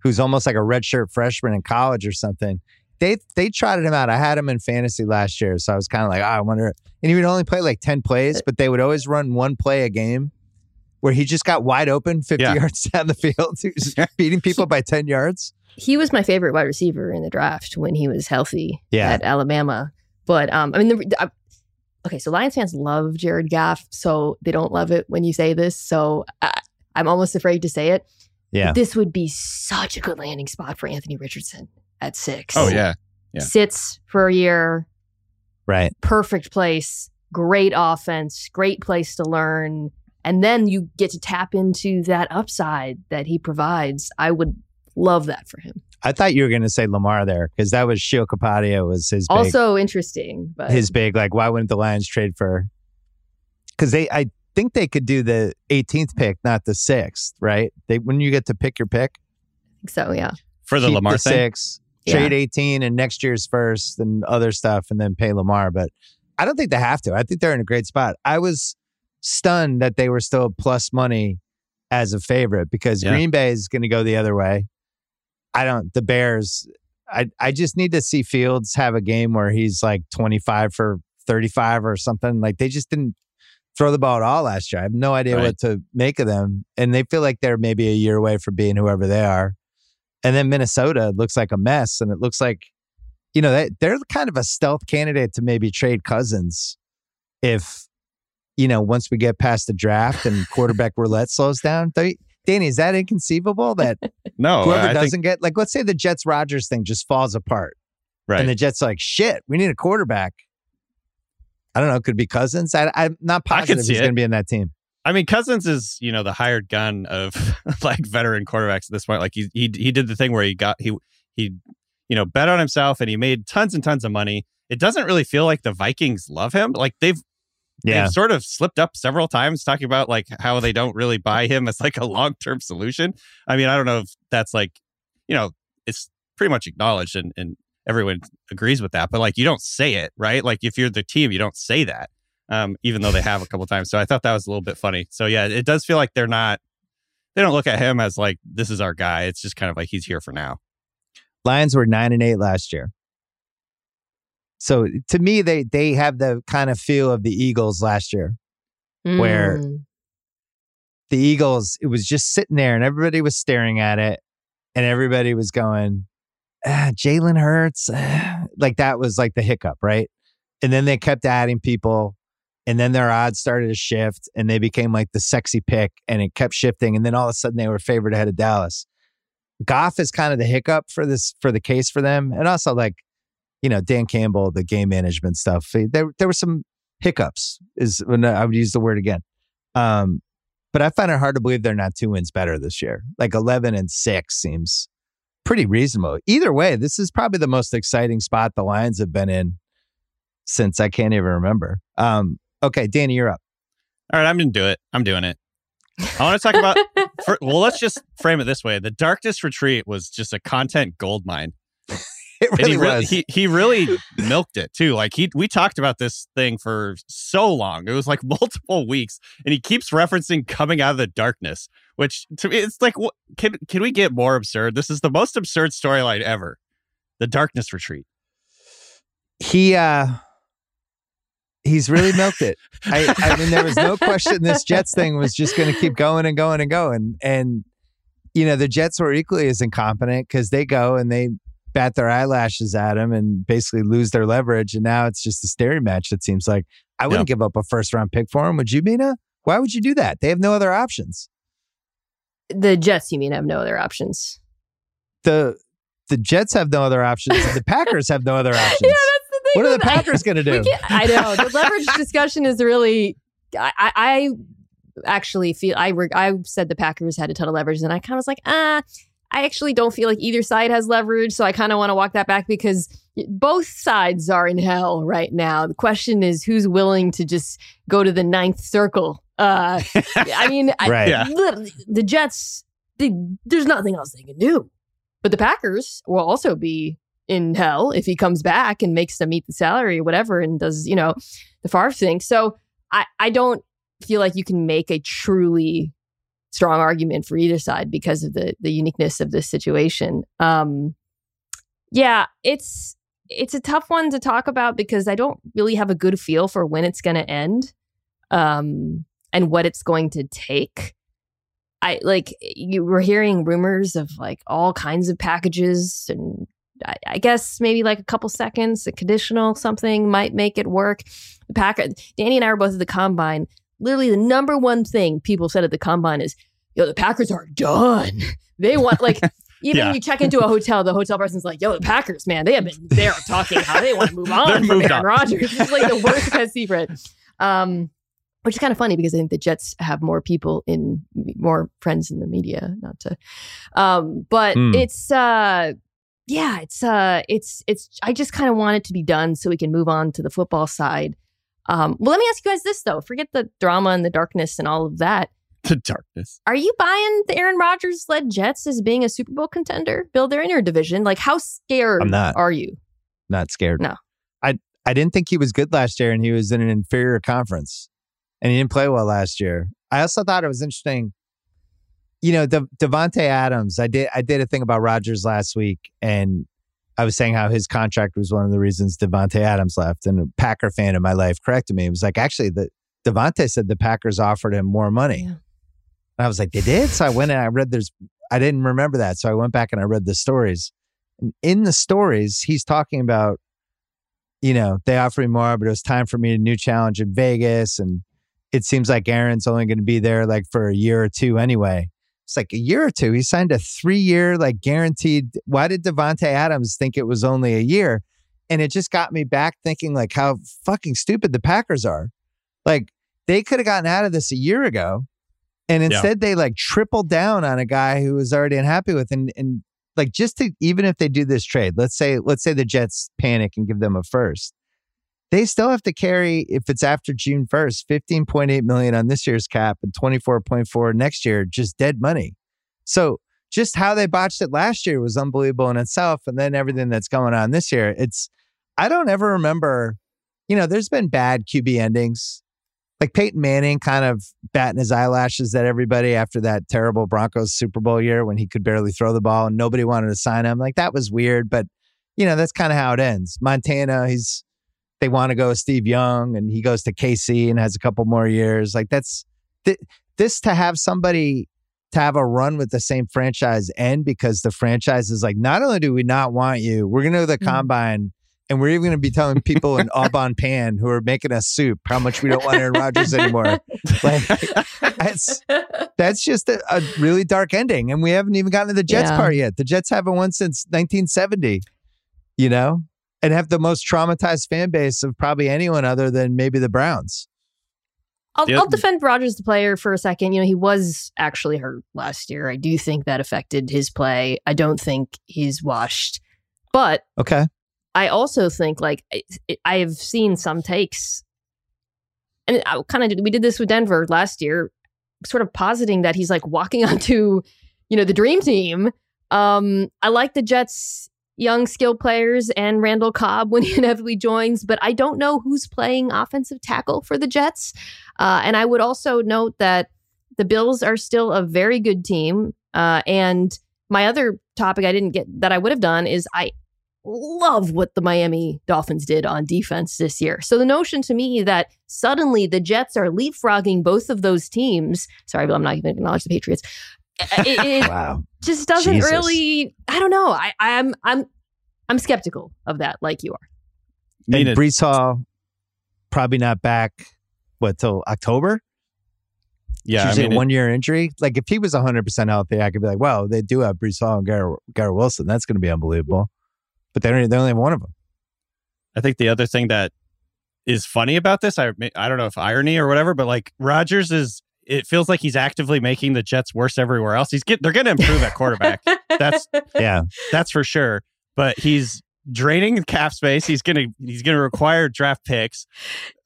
who's almost like a redshirt freshman in college or something. They they trotted him out. I had him in fantasy last year, so I was kind of like, oh, I wonder. And he would only play like ten plays, but they would always run one play a game, where he just got wide open, fifty Yeah. yards down the field, *laughs* he was beating people by ten yards. he was my favorite wide receiver in the draft when he was healthy Yeah. at Alabama. But um, I mean, the, I, okay, so Lions fans love Jared Goff, so they don't love it when you say this. So I, I'm almost afraid to say it. Yeah. But this would be such a good landing spot for Anthony Richardson at six. Oh yeah. Yeah. Sits for a year, Right. perfect place, great offense, great place to learn. And then you get to tap into that upside that he provides. I would love that for him. I thought you were going to say Lamar there because that was Sheil Kapadia was his big, Also interesting, but his big like why wouldn't the Lions trade for? Because they I think they could do the 18th pick, not the sixth, right? They when you get to pick your pick, so yeah. For the Lamar the thing. six, Yeah. trade 18 and next year's first and other stuff, and then pay Lamar. But I don't think they have to. I think they're in a great spot. I was stunned that they were still plus money as a favorite because Yeah. Green Bay is going to go the other way. I don't. The Bears. I I just need to see Fields have a game where he's like 25 for 35 or something. Like they just didn't throw the ball at all last year. I have no idea Right. what to make of them, and they feel like they're maybe a year away from being whoever they are. And then Minnesota looks like a mess, and it looks like, you know, they, they're kind of a stealth candidate to maybe trade Cousins if, you know, once we get past the draft and quarterback roulette slows down. They, Danny, is that inconceivable that *laughs* No, whoever I doesn't think get like, let's say the Jets Rodgers thing just falls apart, right. and the Jets are like, shit, we need a quarterback. I don't know. It could be Cousins. I, I'm not positive he's going to be in that team. I mean, Cousins is you know the hired gun of *laughs* like veteran quarterbacks at this point. Like he he he did the thing where he got he he you know bet on himself and he made tons and tons of money. It doesn't really feel like the Vikings love him. Like they've Yeah. they've sort of slipped up several times talking about like how they don't really buy him as like a long term solution. I mean, I don't know if that's like you know it's pretty much acknowledged and and everyone agrees with that, but like you don't say it right. Like if you're the team, you don't say that um, even though they have a couple times. So I thought that was a little bit funny. So yeah, it does feel like they're not. They don't look at him as like this is our guy. It's just kind of like he's here for now. Lions were nine and eight last year. So to me, they they have the kind of feel of the Eagles last year. Where- Mm. The Eagles, it was just sitting there, and everybody was staring at it, and everybody was going, ah, "Jalen Hurts," ah." like that was like the hiccup, right? And then they kept adding people, and then their odds started to shift, and they became like the sexy pick, and it kept shifting, and then all of a sudden they were favored ahead of Dallas. Goff is kind of the hiccup for this for the case for them, and also like you know Dan Campbell, the game management stuff. There there were some hiccups. Is when I would use the word again. Um, but I find it hard to believe they're not two wins better this year. Like eleven and six seems pretty reasonable. Either way, this is probably the most exciting spot the Lions have been in since I can't even remember. Um, okay, Danny, you're up. All right, I'm gonna do it. I'm doing it. I want to talk about. *laughs* For, well, let's just frame it this way: the Darkness Retreat was just a content gold mine. It And really he was. he he really milked it too. Like he we talked about this thing for so long. It was like *laughs* multiple weeks, and he keeps referencing coming out of the darkness, which to me it's like can can we get more absurd? This is the most absurd storyline ever. The darkness retreat. he uh he's really milked it. I, I mean, there was no question this Jets thing was just going to keep going and going and going. And you know, the Jets were equally as incompetent because they go and they bat their eyelashes at him and basically lose their leverage. And now it's just a staring match. It seems like I wouldn't give up a first round pick for him. Would you, Mina? Why would you do that? They have no other options. the Jets, you mean, have no other options. The the Jets have no other options. the Packers have no other *laughs* options. Yeah, that's the thing. what are the. Packers going *laughs* to do? I know the *laughs* leverage discussion is really. I, I, I actually feel I re- I said the Packers had a ton of leverage, and I kind of was like, ah, I actually don't feel like either side has leverage, so I kind of want to walk that back because both sides are in hell right now. The question is, who's willing to just go to the ninth circle? Uh, *laughs* I mean, I- Yeah. literally, the Jets, they, there's nothing else they can do. But the Packers will also be in hell if he comes back and makes them meet the salary or whatever and does, you know, the Favre thing. So I, I don't feel like you can make a truly strong argument for either side because of the the uniqueness of this situation. Um yeah, it's it's a tough one to talk about because I don't really have a good feel for when it's going to end. Um and what it's going to take. I like you were hearing rumors of like all kinds of packages and I, guess maybe like a couple seconds, a conditional something might make it work. The Packer, Danny and I were both at the combine. Literally, the number one thing people said at the combine is, "Yo, the Packers are done. *laughs* They want like." *laughs* Even Yeah. when you check into a hotel, the hotel person's like, "Yo, the Packers, man, they have been there talking how they want to move *laughs* on from Aaron on. Rodgers." It's like the worst kept secret. Um, which is kind of funny because I think the Jets have more people in more friends in the media, not to, um, but Hmm. it's uh, yeah, it's uh, it's it's. I just kind of want it to be done so we can move on to the football side. Um, well, let me ask you guys this though: forget the drama and the darkness and all of that. *laughs* The darkness. Are you buying the Aaron Rodgers led Jets as being a Super Bowl contender? Bill, they're in your division. Like, how scared I'm not. are you? Not scared. No. I I didn't think he was good last year, and he was in an inferior conference, and he didn't play well last year. I also thought it was interesting. You know, De- Davante Adams. I did I did a thing about Rodgers last week, and I was saying how his contract was one of the reasons Davante Adams left. And a Packer fan in my life corrected me. It was like actually the Davante said the Packers offered him more money. Yeah. And I was like, they did. So I went and I read there's. I didn't remember that, so I went back and I read the stories. And in the stories, he's talking about you know, they offered me more, but it was time for me a new challenge in Vegas. And it seems like Aaron's only going to be there like for a year or two anyway. It's like a year or two. He signed a three year, like guaranteed. Why did Davante Adams think it was only a year? And it just got me back thinking like how fucking stupid the Packers are. Like they could have gotten out of this a year ago. And instead they like tripled down on a guy who was already unhappy with and and like just to even if they do this trade, let's say let's say the Jets panic and give them a first, they still have to carry if it's after June first, fifteen point eight million on this year's cap and twenty four point four next year, just dead money. So just how they botched it last year was unbelievable in itself, and then everything that's going on this year, it's I don't ever remember. You know, there's been bad QB endings. Like Peyton Manning kind of batting his eyelashes at everybody after that terrible Broncos Super Bowl year when he could barely throw the ball and nobody wanted to sign him. Like that was weird, but you know, that's kind of how it ends. Montana, he's they want to go with Steve Young and he goes to KC and has a couple more years. Like that's th- this to have somebody to have a run with the same franchise end because the franchise is like, not only do we not want you, we're going to the Mhm. combine and we're even going to be telling people in *laughs* Au Bon Pain who are making us soup how much we don't want Aaron Rodgers anymore. Like, that's that's just a, a really dark ending, and we haven't even gotten to the Jets Yeah. part yet. The Jets haven't won since 1970, you know, and have the most traumatized fan base of probably anyone other than maybe the Browns. I'll, Yep. I'll defend Rodgers, the player, for a second. You know, he was actually hurt last year. I do think that affected his play. I don't think he's washed. But Okay, I also think, like, I, I have seen some takes, and I kind of did, we did this with Denver last year, sort of positing that he's like walking *laughs* onto, you know, the dream team. Um, I like the Jets' young skill players and Randall Cobb when *laughs* he inevitably joins, but I don't know who's playing offensive tackle for the Jets. Uh, and I would also note that the Bills are still a very good team. Uh, and my other topic I didn't get that I would have done is I love what the Miami Dolphins did on defense this year. So the notion to me that suddenly the Jets are leapfrogging both of those teams. Sorry, but I'm not even acknowledge the Patriots. Uh, it, it wow, just doesn't Jesus. really. I don't know. I, I'm I'm I'm skeptical of that, like you are. And a- Breece Hall probably not back. What till October? yeah, I usually mean, a one year injury. Like if he was 100 percent healthy, I could be like, well, they do have Breece Hall and Garrett, Garrett Wilson. That's going to be unbelievable. But they don't. They only have one of them. I think the other thing that is funny about this, I I don't know if irony or whatever, but like Rodgers is. It feels like he's actively making the Jets worse everywhere else. He's get they're going to improve at quarterback. That's *laughs* Yeah, that's for sure. But he's draining cap space. He's gonna he's gonna require draft picks.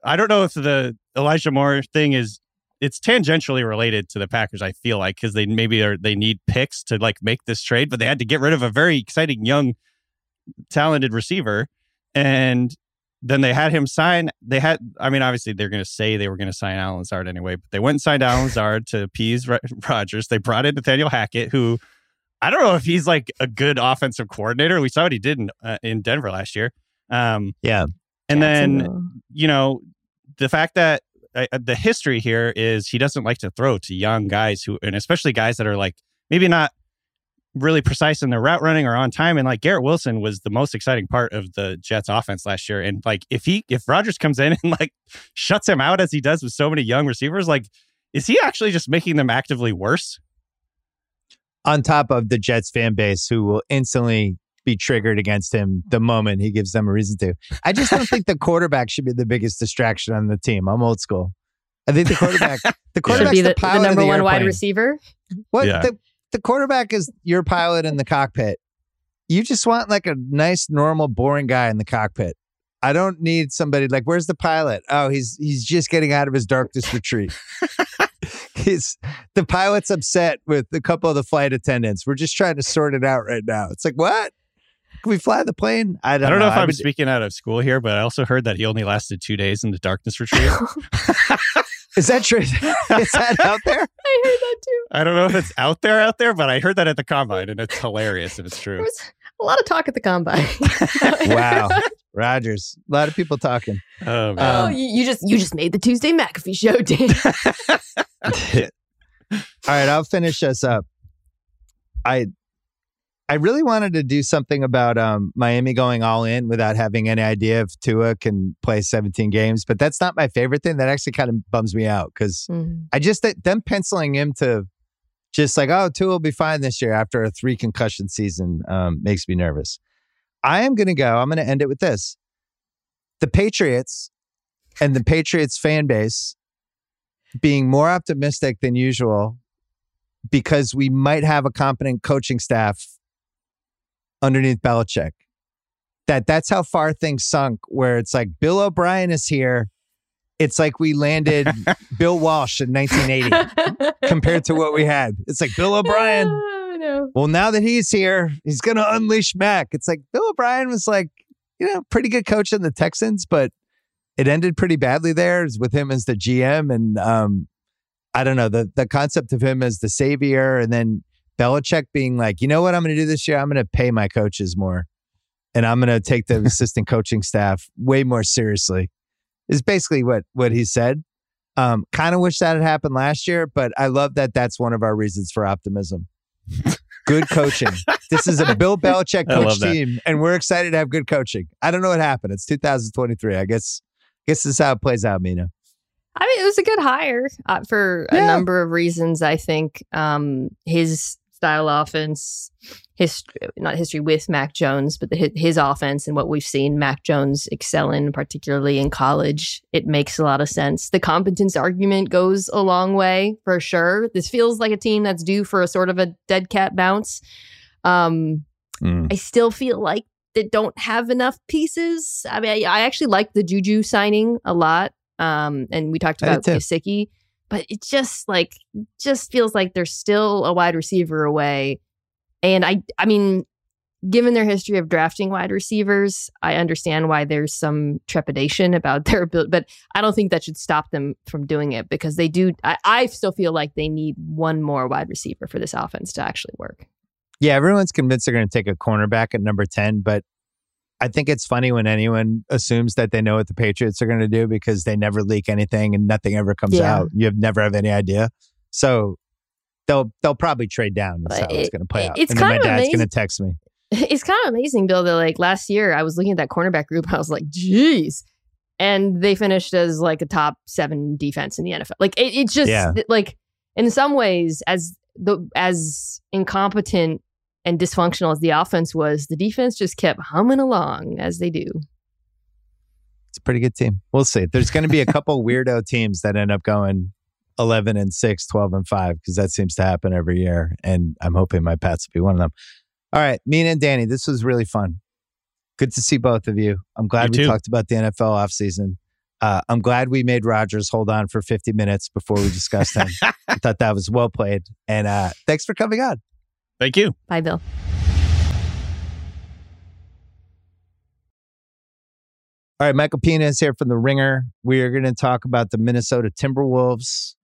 I don't know if the Elijah Moore thing is it's tangentially related to the Packers. I feel like because they maybe are they need picks to like make this trade, but they had to get rid of a very exciting young, talented receiver, and then they had him sign. They had, I mean, obviously they're going to say they were going to sign Allen Lazard anyway, but they went and signed Allen Lazard to appease Rodgers. They brought in Nathaniel Hackett, who I don't know if he's like a good offensive coordinator. We saw what he did in, uh, in Denver last year. Um, yeah. and then, you know, the fact that uh, the history here is he doesn't like to throw to young guys who, and especially guys that are like maybe not really precise in their route running or on time. And like Garrett Wilson was the most exciting part of the Jets offense last year. And like if he if Rodgers comes in *laughs* and like shuts him out as he does with so many young receivers, like is he actually just making them actively worse? On top of the Jets fan base who will instantly be triggered against him the moment he gives them a reason to. I just don't think the *laughs* quarterback should be the biggest distraction on the team. I'm old school. I think the quarterback, *laughs* the quarterback, Should be the, the, the number the one wide receiver. What Yeah. the the quarterback is your pilot in the cockpit. You just want like a nice, normal, boring guy in the cockpit. I don't need somebody like, where's the pilot? Oh, he's he's just getting out of his darkness retreat. *laughs* he's the pilot's upset with a couple of the flight attendants. We're just trying to sort it out right now. It's like, what? Can we fly the plane? I don't, I don't know if I I'm would- speaking out of school here, but I also heard that he only lasted two days in the darkness retreat. *laughs* is that true? is that *laughs* out there? I heard that too. I don't know if it's out there, out there, but I heard that at the combine, and it's hilarious if it's true. There was a lot of talk at the combine. *laughs* Wow. Rodgers. A lot of people talking. Oh, man. oh, Um, you, you just you just made the Tuesday McAfee show, Dan. All right, I'll finish us up. I I really wanted to do something about um, Miami going all in without having any idea if Tua can play 17 games, but that's not my favorite thing. That actually kind of bums me out because Mhm. I just them penciling him to just like oh Tua will be fine this year after a three concussion season um, makes me nervous. I am going to go. I'm going to end it with this: the Patriots and the Patriots fan base being more optimistic than usual because we might have a competent coaching staff underneath Belichick. That that's how far things sunk. Where it's like Bill O'Brien is here. It's like we landed *laughs* Bill Walsh in 1980 compared to what we had. It's like Bill O'Brien. *laughs* Oh, no. Well, now that he's here, he's going to unleash Mac. It's like Bill O'Brien was like, you know, pretty good coach in the Texans, but it ended pretty badly there with him as the GM. And um, I don't know, the, the concept of him as the savior and then Belichick being like, you know what I'm going to do this year? I'm going to pay my coaches more and I'm going to take the *laughs* assistant coaching staff way more seriously is basically what, what he said. Um, kind of wish that had happened last year, but I love that that's one of our reasons for optimism. Good coaching. this is a Bill *laughs* Belichick I coach team, and we're excited to have good coaching. I don't know what happened. It's 2023. I guess. Guess this is how it plays out, Mina. I mean, it was a good hire uh, for a number of reasons. I think um, his style offense, his not history with Mac Jones, but the, his offense and what we've seen Mac Jones excel in, particularly in college, it makes a lot of sense. The competence argument goes a long way for sure. This feels like a team that's due for a sort of a dead cat bounce. Um, I still feel like they don't have enough pieces. I mean, I, I actually like the Juju signing a lot. Um, and we talked about too. But it just like just feels like they're still a wide receiver away. And I, I mean, given their history of drafting wide receivers, I understand why there's some trepidation about *laughs* their ability, but I don't think that should stop them from doing it because they do. I, I still feel like they need one more wide receiver for this offense to actually work. Yeah, everyone's convinced they're going to take a cornerback at number 10, but I think it's funny when anyone assumes that they know what the Patriots are going to do because they never leak anything and nothing ever comes Yeah. out. You have never have any idea. So they'll they'll probably trade down. That's how But it's going to play it- out. it's and then my of dad's going to text me. *laughs* it's kind of amazing, Bill, that like last year I was looking at that cornerback group. *laughs* I was like, geez. And they finished as like a top seven defense in the NFL. Like it, it's just Yeah. like in some ways, as the as incompetent and dysfunctional as the offense was, the defense just kept humming along as they do. It's a pretty good team. We'll see. There's going to be a couple *laughs* weirdo teams that end up going 11 and 6, 12 and 5, because that seems to happen every year. And I'm hoping my Pats will be one of them. All right, Mina and Danny, this was really fun. Good to see both of you. I'm glad You we too. talked about the NFL offseason. Uh, I'm glad we made Rodgers hold on for 50 minutes before we discussed him. *laughs* I thought that was well played. And uh, thanks for coming on. Thank you. Bye, Bill. All right, Michael Pina is here from The Ringer. We are going to talk about the Minnesota Timberwolves.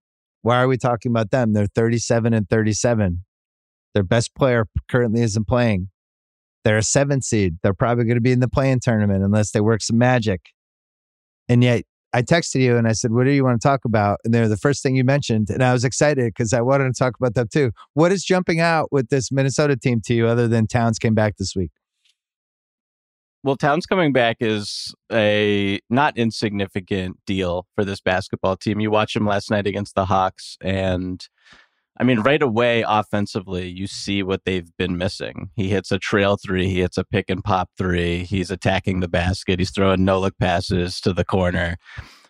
Why are we talking about them? They're 37 and 37. Their best player currently isn't playing. They're a seven seed. They're probably going to be in the play-in tournament unless they work some magic. And yet, I texted you and I said, "What do you want to talk about?" And they're the first thing you mentioned, and I was excited because I wanted to talk about them too. What is jumping out with this Minnesota team to you, other than Towns came back this week? Well, Towns coming back is a not insignificant deal for this basketball team. You watch him last night against the Hawks, and I mean, right away, offensively, you see what they've been missing. He hits a trail three, he hits a pick and pop three, he's attacking the basket, he's throwing no look passes to the corner.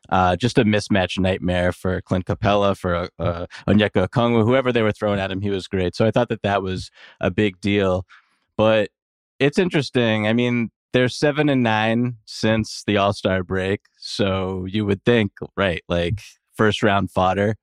Uh, just a mismatch nightmare for Clint Capela, for uh, Onyeka Okongwu, whoever they were throwing at him, he was great. So I thought that that was a big deal. But it's interesting. I mean, they're seven and nine since the All Star break. So you would think, right, like first round fodder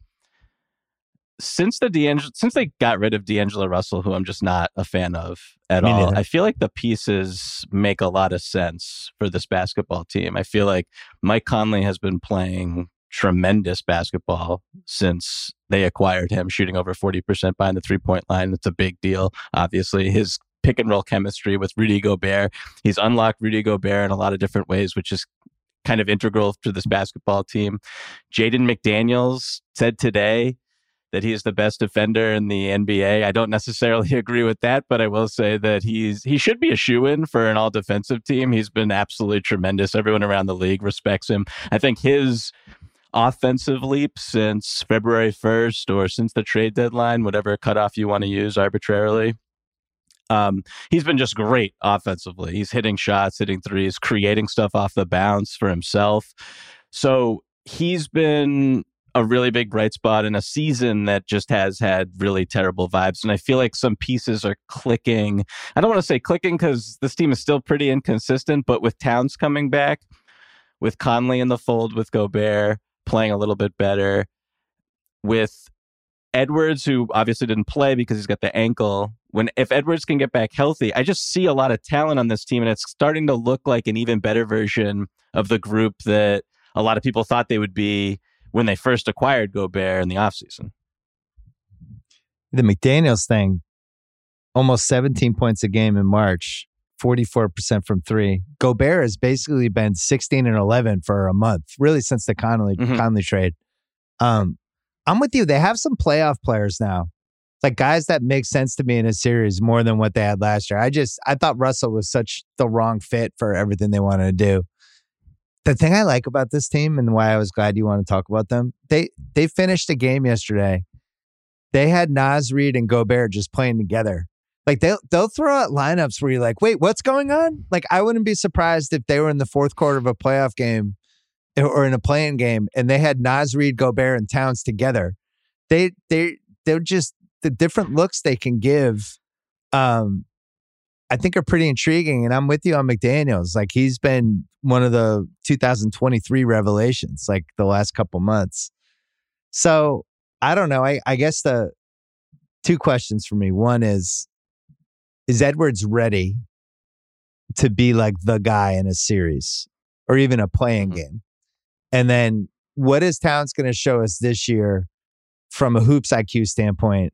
since the D'Angelo, since they got rid of D'Angelo Russell, who I'm just not a fan of at Me all, neither. I feel like the pieces make a lot of sense for this basketball team. I feel like Mike Conley has been playing tremendous basketball since they acquired him, shooting over 40% behind the three point line. That's a big deal. Obviously, his pick and roll chemistry with Rudy Gobert. He's unlocked Rudy Gobert in a lot of different ways, which is kind of integral to this basketball team. Jaden McDaniels said today that he's the best defender in the NBA. I don't necessarily *laughs* agree with that, but I will say that he's he should be a shoe in for an all defensive team. He's been absolutely tremendous. Everyone around the league respects him. I think his offensive leap since February 1st or since the trade deadline, whatever cutoff you want to use arbitrarily. Um, he's been just great offensively. He's hitting shots, hitting threes, creating stuff off the bounce for himself. So he's been a really big bright spot in a season that just has had really terrible vibes. And I feel like some pieces are clicking. I don't want to say clicking because this team is still pretty inconsistent, but with Towns coming back, with Conley in the fold, with Gobert playing a little bit better, with Edwards, who obviously didn't play because he's got the ankle. When if Edwards can get back healthy, I just see a lot of talent on this team, and it's starting to look like an even better version of the group that a lot of people thought they would be when they first acquired Gobert in the offseason. The McDaniels thing, almost 17 points a game in March, 44% from three. Gobert has basically been 16 and 11 for a month, really since the Conley, mm-hmm. Conley trade. Um, I'm with you. They have some playoff players now. Like guys that make sense to me in a series more than what they had last year. I just I thought Russell was such the wrong fit for everything they wanted to do the thing I like about this team and why I was glad you want to talk about them, they they finished a game yesterday. They had Naz Reid and Gobert just playing together. Like they'll they'll throw out lineups where you're like, wait, what's going on? Like I wouldn't be surprised if they were in the fourth quarter of a playoff game or in a play-in game and they had Naz Reid, Gobert, and Towns together. They they they're just the different looks they can give um I think are pretty intriguing. And I'm with you on McDaniels. Like he's been one of the 2023 revelations, like the last couple months. So I don't know. I, I guess the two questions for me. One is, is Edwards ready to be like the guy in a series or even a play-in mm-hmm. game? And then what is Towns going to show us this year from a hoops IQ standpoint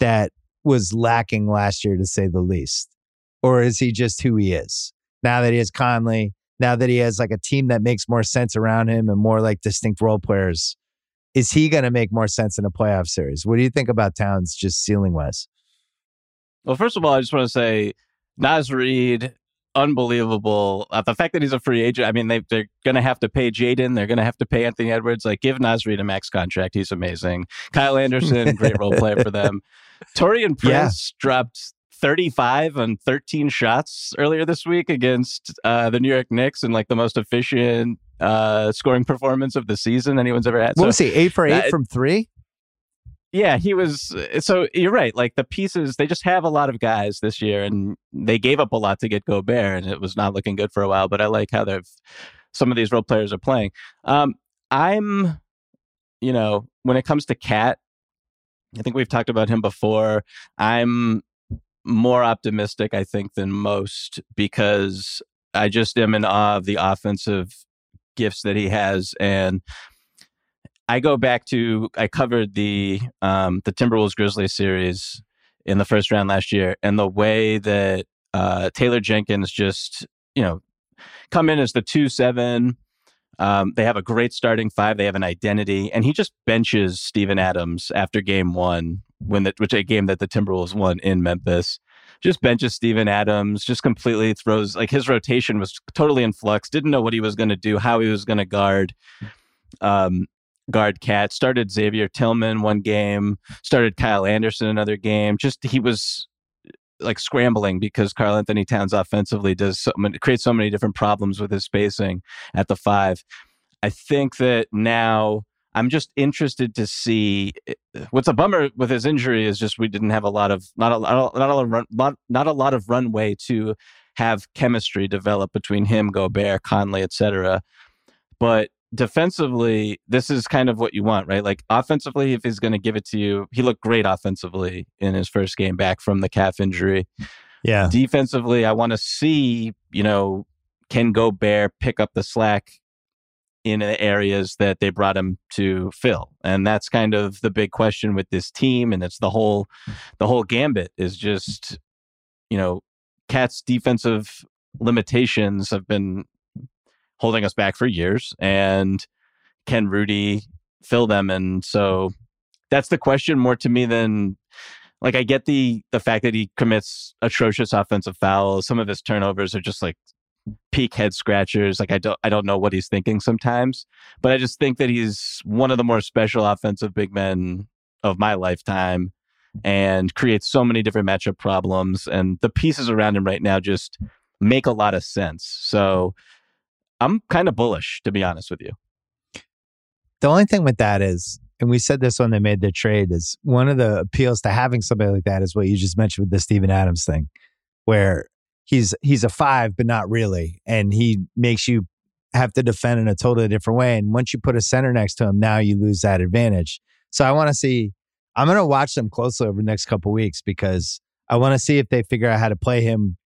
that was lacking last year, to say the least? Or is he just who he is? Now that he has Conley, now that he has like a team that makes more sense around him and more like distinct role players, is he going to make more sense in a playoff series? What do you think about Towns just ceiling wise? Well, first of all, I just want to say Naz Reid, unbelievable. Uh, the fact that he's a free agent, I mean, they, they're going to have to pay Jaden. They're going to have to pay Anthony Edwards. Like, give Naz Reid a max contract. He's amazing. Kyle Anderson, great role player for them. *laughs* Taurean Prince yeah. dropped 35 on 13 shots earlier this week against uh, the New York Knicks and like the most efficient uh, scoring performance of the season anyone's ever had. What so, was he? Eight for eight uh, from three? Yeah, he was. So you're right. Like the pieces, they just have a lot of guys this year, and they gave up a lot to get Gobert, and it was not looking good for a while. But I like how they've some of these role players are playing. Um, I'm, you know, when it comes to Cat, I think we've talked about him before. I'm more optimistic, I think, than most because I just am in awe of the offensive gifts that he has. And I go back to I covered the um, the Timberwolves Grizzlies series in the first round last year, and the way that uh, Taylor Jenkins just you know come in as the two seven. Um, they have a great starting five. They have an identity, and he just benches Steven Adams after game one, when which a game that the Timberwolves won in Memphis. Just benches Steven Adams, just completely throws like his rotation was totally in flux. Didn't know what he was going to do, how he was going to guard. Um, guard cat started Xavier Tillman one game, started Kyle Anderson another game. Just he was like scrambling because Karl-Anthony Towns offensively does so many, so many different problems with his spacing at the five. I think that now I'm just interested to see eh, what's a bummer with his injury is just we didn't have a lot of not a not a, not a, run, not, not a lot of runway to have chemistry develop between him, Gobert, Conley, etc. But defensively, this is kind of what you want, right? Like offensively, if he's going to give it to you, he looked great offensively in his first game back from the calf injury. Yeah. Defensively, I want to see, you know, can Gobert pick up the slack in the areas that they brought him to fill and that's kind of the big question with this team and it's the whole the whole gambit is just you know cat's defensive limitations have been holding us back for years. And can Rudy fill them? And so that's the question more to me than like I get the the fact that he commits atrocious offensive fouls. Some of his turnovers are just like peak head scratchers. Like I don't I don't know what he's thinking sometimes, but I just think that he's one of the more special offensive big men of my lifetime and creates so many different matchup problems and the pieces around him right now just make a lot of sense. So I'm kind of bullish, to be honest with you. The only thing with that is, and we said this when they made the trade, is one of the appeals to having somebody like that is what you just mentioned with the Steven Adams thing, where he's he's a five, but not really, and he makes you have to defend in a totally different way. And once you put a center next to him, now you lose that advantage. So I want to see. I'm going to watch them closely over the next couple weeks because I want to see if they figure out how to play him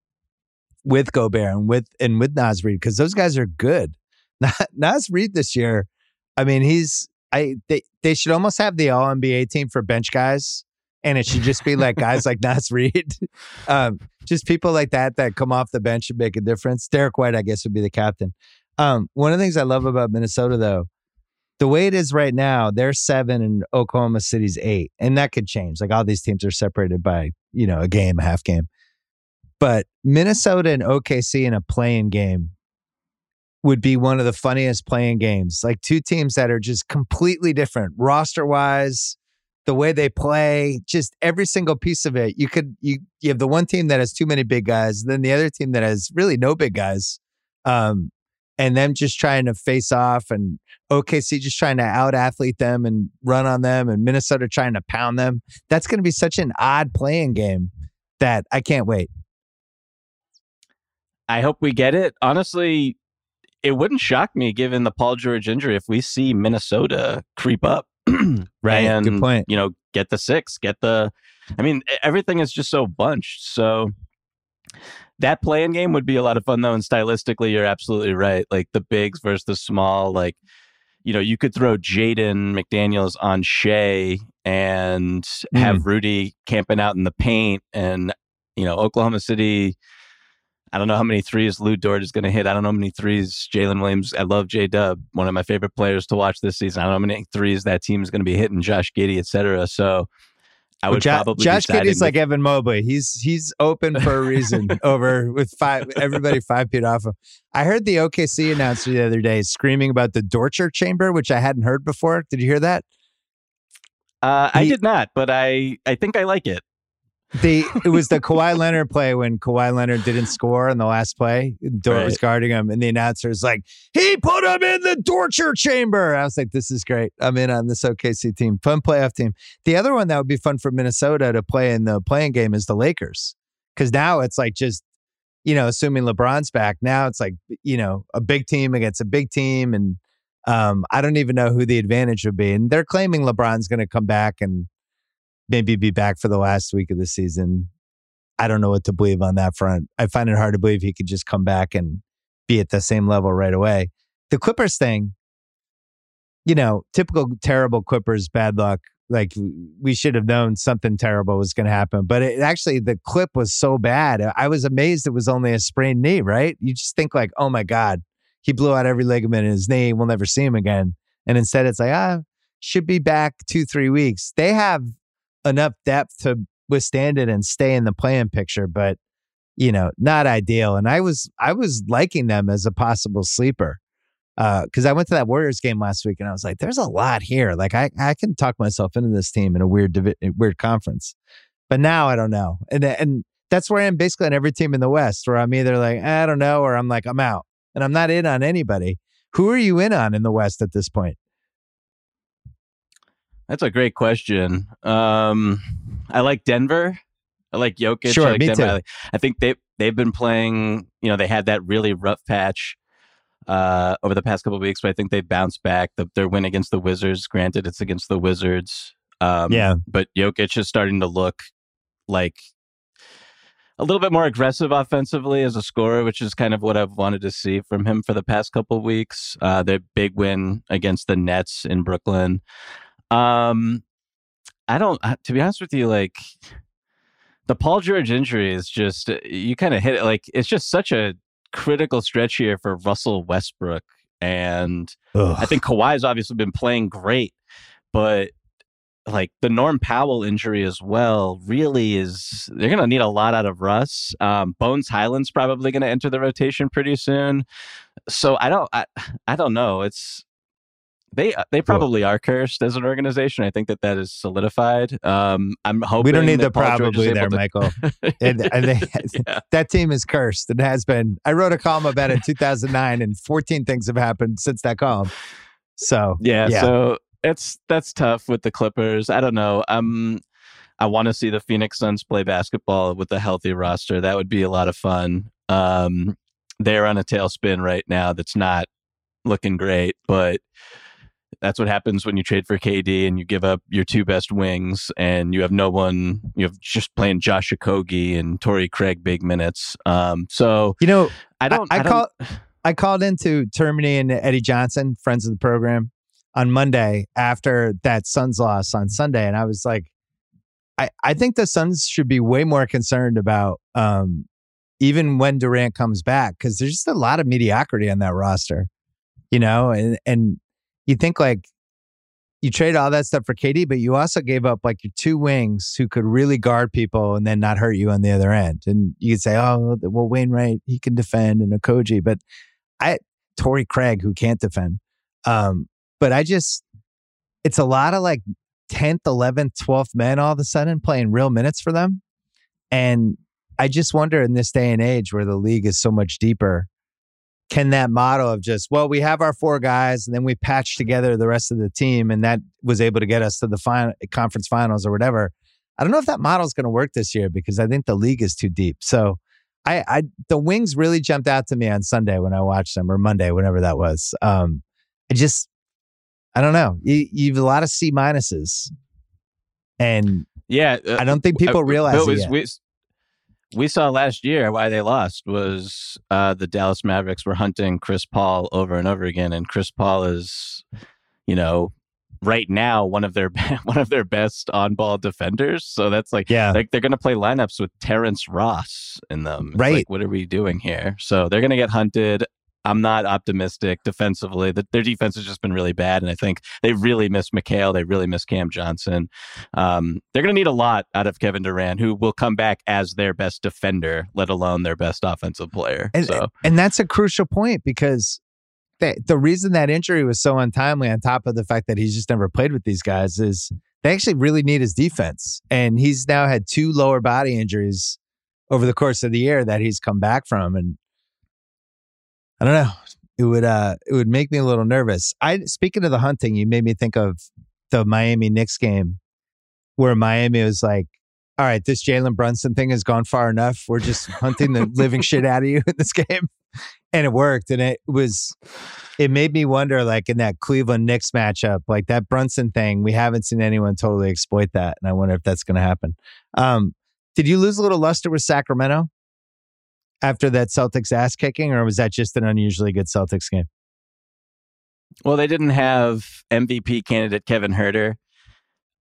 with Gobert and with and with Naz Reid because those guys are good. *laughs* Naz Reid this year, I mean, he's I they they should almost have the All NBA team for bench guys, and it should just be like guys like *laughs* Naz Reid, *laughs* um, just people like that that come off the bench and make a difference. Derek White, I guess, would be the captain. Um, one of the things I love about Minnesota, though, the way it is right now, they're seven and Oklahoma City's eight, and that could change. Like all these teams are separated by you know a game, a half game. But Minnesota and OKC in a play-in game would be one of the funniest play-in games. Like two teams that are just completely different roster wise, the way they play, just every single piece of it. You could you you have the one team that has too many big guys, then the other team that has really no big guys. Um, and them just trying to face off and OKC just trying to out athlete them and run on them and Minnesota trying to pound them. That's going to be such an odd play-in game that I can't wait. I hope we get it. Honestly, it wouldn't shock me given the Paul George injury if we see Minnesota creep up. *clears throat* right. And, Good point. You know, get the six, get the. I mean, everything is just so bunched. So that play-in game would be a lot of fun though. And stylistically, you're absolutely right. Like the bigs versus the small. Like, you know, you could throw Jaden McDaniels on Shai and have mm. Rudy camping out in the paint and, you know, Oklahoma City I don't know how many threes Lu Dort is going to hit. I don't know how many threes Jalen Williams. I love J Dub, one of my favorite players to watch this season. I don't know how many threes that team is going to be hitting. Josh Giddey, etc. So I would well, probably Josh Giddey's like Evan Mobley. He's he's open for a reason *laughs* over with five everybody five feet off him. I heard the OKC announcer the other day screaming about the torture chamber, which I hadn't heard before. Did you hear that? Uh, he, I did not, but I I think I like it the it was the Kawhi Leonard play when Kawhi Leonard didn't score in the last play. Dort right. was guarding him, and the announcer is like, "He put him in the torture chamber." I was like, "This is great. I'm in on this OKC team, fun playoff team." The other one that would be fun for Minnesota to play in the play-in game is the Lakers, because now it's like just you know, assuming LeBron's back, now it's like you know a big team against a big team, and um, I don't even know who the advantage would be. And they're claiming LeBron's going to come back and maybe be back for the last week of the season. I don't know what to believe on that front. I find it hard to believe he could just come back and be at the same level right away. The Clippers thing, you know, typical terrible Clippers bad luck. Like we should have known something terrible was going to happen, but it actually the clip was so bad. I was amazed it was only a sprained knee. Right? You just think like, oh my god, he blew out every ligament in his knee. We'll never see him again. And instead, it's like, ah, should be back two, three weeks. They have enough depth to withstand it and stay in the play-in picture, but you know, not ideal. And I was I was liking them as a possible sleeper because uh, I went to that Warriors game last week and I was like, there's a lot here. Like I I can talk myself into this team in a weird divi- weird conference, but now I don't know. And and that's where I am basically on every team in the West, where I'm either like I don't know or I'm like I'm out, and I'm not in on anybody. Who are you in on in the West at this point? That's a great question. Um, I like Denver. I like Jokic. Sure, I like me Denver. too. I, like- I think they they've been playing. You know, they had that really rough patch uh, over the past couple of weeks, but I think they bounced back. The, their win against the Wizards, granted, it's against the Wizards. Um, Yeah. but Jokic is starting to look like a little bit more aggressive offensively as a scorer, which is kind of what I've wanted to see from him for the past couple of weeks. Uh, their big win against the Nets in Brooklyn. Um, I don't, uh, to be honest with you, like the Paul George injury is just, uh, you kind of hit it. Like it's just such a critical stretch here for Russell Westbrook. And I think Kawhi's obviously been playing great, but like the Norm Powell injury as well really is they're going to need a lot out of Russ. Um, Bones Hyland's probably going to enter the rotation pretty soon. So I don't I, I don't know. It's they uh, they probably are cursed as an organization. I think that that is solidified. Um, I'm hoping we don't need that the Paul probably there, to- Michael. *laughs* And, and they, *laughs* Yeah. *laughs* that team is cursed. It has been. I wrote a column about it in 2009, and 14 things have happened since that column. So Yeah, Yeah. so it's that's tough with the Clippers. I don't know. Um I want to see the Phoenix Suns play basketball with a healthy roster. That would be a lot of fun. Um they're on a tailspin right now that's not looking great, but that's what happens when you trade for KD and you give up your two best wings and you have no one you have just playing Josh Okogie and Torrey Craig big minutes. Um so you know, I don't I, I, don't, call, I called into Termini and Eddie Johnson, friends of the program, on Monday after that Suns loss on Sunday, and I was like, I, I think the Suns should be way more concerned about um, even when Durant comes back because there's just a lot of mediocrity on that roster, you know, and and you think like you trade all that stuff for KD, but you also gave up like your two wings who could really guard people and then not hurt you on the other end. And you could say, oh, well, Wainright, he can defend and Okogie, but I, Torrey Craig, who can't defend. Um, but I just, it's a lot of like 10th, 11th, 12th men all of a sudden playing real minutes for them. And I just wonder in this day and age where the league is so much deeper, can that model of just, well, we have our four guys and then we patch together the rest of the team and that was able to get us to the final conference finals or whatever. I don't know if that model is going to work this year because I think the league is too deep. So I, I, the wings really jumped out to me on Sunday when I watched them or Monday, whenever that was. Um, I just, I don't know. You, you have a lot of C minuses, and yeah, uh, I don't think people Uh, realize Bill, it was-. We, saw last year why they lost was uh, the Dallas Mavericks were hunting Chris Paul over and over again, and Chris Paul is, you know, right now one of their *laughs* one of their best on ball defenders. So that's like yeah, like they're going to play lineups with Terrence Ross in them. It's Right. Like, what are we doing here? So they're going to get hunted. I'm not optimistic defensively. That their defense has just been really bad, and I think they really miss Mikal. They really miss Cam Johnson. Um, they're going to need a lot out of Kevin Durant, who will come back as their best defender, let alone their best offensive player. and so and that's a crucial point because the the reason that injury was so untimely, on top of the fact that he's just never played with these guys, is they actually really need his defense, and he's now had two lower body injuries over the course of the year that he's come back from, and I don't know. It would uh it would make me a little nervous. I speaking of the hunting, you made me think of the Miami Knicks game where Miami was like, All right, this Jalen Brunson thing has gone far enough. We're just hunting the living shit out of you in this game. And it worked. And it was it made me wonder, like in that Cleveland Knicks matchup, like that Brunson thing, we haven't seen anyone totally exploit that. And I wonder if that's gonna happen. Um, did you lose a little luster with Sacramento? After that Celtics ass kicking, or was that just an unusually good Celtics game? Well, they didn't have MVP candidate Kevin Huerter.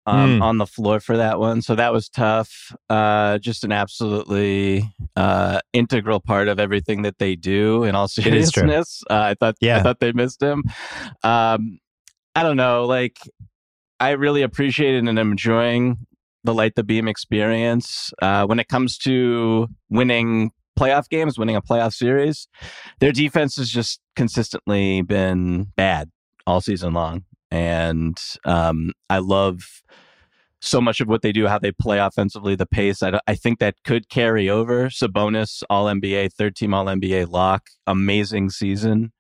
um, Mm. on the floor for that one. So that was tough. Uh, just an absolutely uh, integral part of everything that they do. In all *laughs* seriousness, uh, I thought Yeah. I thought they missed him. Um, I don't know. Like I really appreciated and am enjoying the light the beam experience. Uh, when it comes to winning playoff games, winning a playoff series, their defense has just consistently been bad all season long. And um, I love so much of what they do, how they play offensively, the pace. I, I think that could carry over. Sabonis, All NBA, third team All NBA lock, amazing season,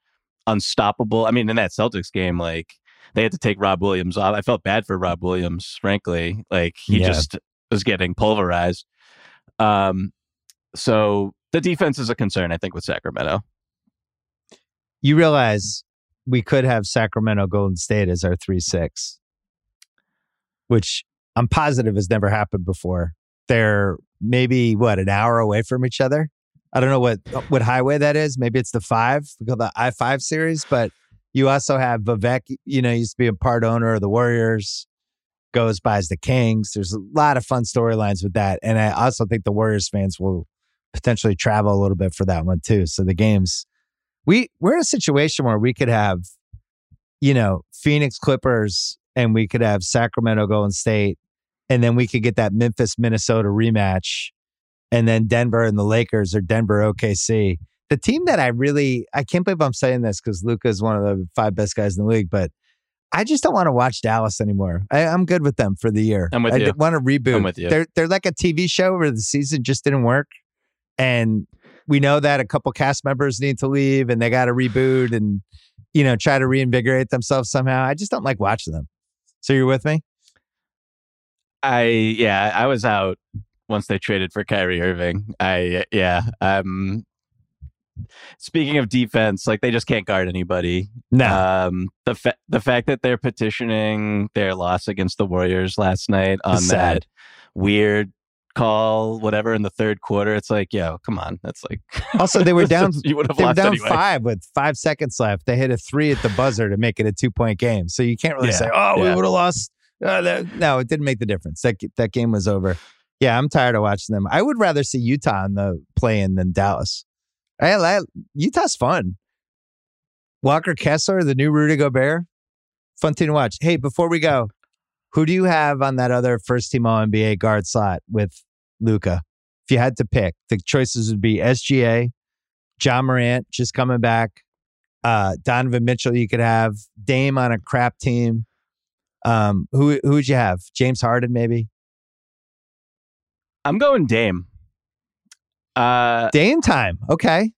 unstoppable. I mean, in that Celtics game, like they had to take Rob Williams off. I felt bad for Rob Williams, frankly. Like he Yeah. just was getting pulverized. Um, so the defense is a concern, I think, with Sacramento. You realize we could have Sacramento Golden State as our 3 6, which I'm positive has never happened before. They're maybe, what, an hour away from each other? I don't know what what highway that is. Maybe it's the five, we call the I five series. But you also have Vivek. You know, used to be a part owner of the Warriors, goes by as the Kings. There's a lot of fun storylines with that, and I also think the Warriors fans will potentially travel a little bit for that one too. So the games, we we're in a situation where we could have, you know, Phoenix Clippers, and we could have Sacramento Golden State, and then we could get that Memphis Minnesota rematch and then Denver and the Lakers or Denver OKC. The team that I really I can't believe I'm saying this because Luka is one of the five best guys in the league, but I just don't want to watch Dallas anymore. I, I'm good with them for the year. I'm with I you. want to reboot. I'm with you. They're they're like a TV show where the season just didn't work, and we know that a couple cast members need to leave and they got to reboot and you know try to reinvigorate themselves somehow. I just don't like watching them. So you're with me? I yeah, I was out once they traded for Kyrie Irving. I yeah. Um speaking of defense, like they just can't guard anybody. No. Um the fa- the fact that they're petitioning their loss against the Warriors last night on sad. that weird call, whatever in the third quarter, it's like, yo, come on. That's like *laughs* Also, they were down- you would have They were down anyway. five with five seconds left. They hit a three at the buzzer to make it a two point game. So you can't really Yeah, say, "Oh, we would have lost." Uh, no, it didn't make the difference. That that game was over. Yeah, I'm tired of watching them. I would rather see Utah in the play-in than Dallas. I, I, Utah's fun. Walker Kessler, the new Rudy Gobert, fun team to watch. Hey, before we go, who do you have on that other first team All NBA guard slot with Luka? If you had to pick, the choices would be SGA, Ja Morant just coming back, uh, Donovan Mitchell. You could have Dame on a crap team. Um, who who would you have? James Harden, maybe. I'm going Dame. Uh Dame time. Okay.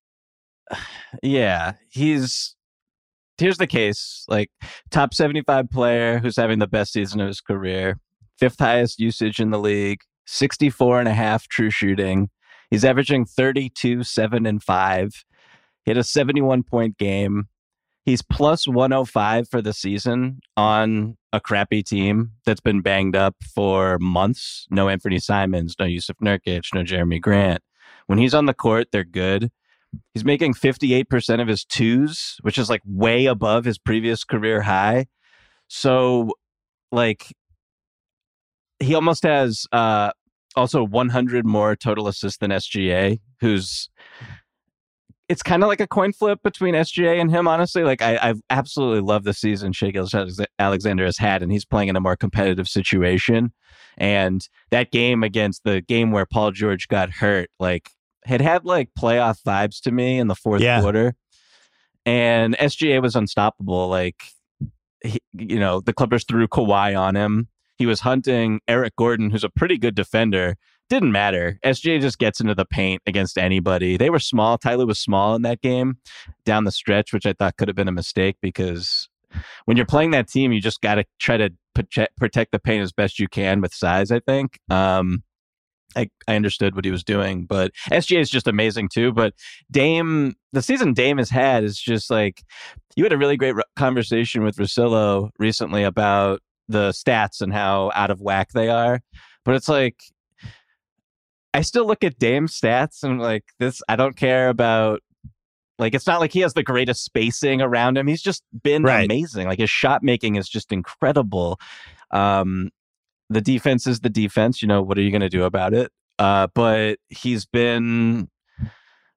*sighs* Yeah, he's here's the case like top 75 player who's having the best season of his career, fifth highest usage in the league, 64 and a half true shooting. He's averaging 32, 7 and 5. He had a 71 point game. He's plus 105 for the season on a crappy team that's been banged up for months. No Anfernee Simons, no Jusuf Nurkic, no Jerami Grant. When he's on the court, they're good. He's making 58% of his twos, which is like way above his previous career high. So, like, he almost has uh, also 100 more total assists than SGA, who's it's kind of like a coin flip between SGA and him, honestly. Like, I, I absolutely love the season Shai Alexander has had, and he's playing in a more competitive situation. And that game against the game where Paul George got hurt, like, had had like playoff vibes to me in the fourth Yeah. quarter. And SGA was unstoppable. Like, he, you know, the Clippers threw Kawhi on him. He was hunting Eric Gordon, who's a pretty good defender. Didn't matter. SGA just gets into the paint against anybody. They were small. Ty Lue was small in that game down the stretch, which I thought could have been a mistake because when you're playing that team, you just got to try to protect, protect the paint as best you can with size, I think. Um, I, I understood what he was doing, but SGA is just amazing too. But Dame, the season Dame has had is just like you had a really great re- conversation with Rosillo recently about the stats and how out of whack they are. But it's like I still look at Dame's stats and like this. I don't care about like it's not like he has the greatest spacing around him. He's just been Right. amazing. Like his shot making is just incredible. Um, the defense is the defense. You know, what are you going to do about it? Uh, but he's been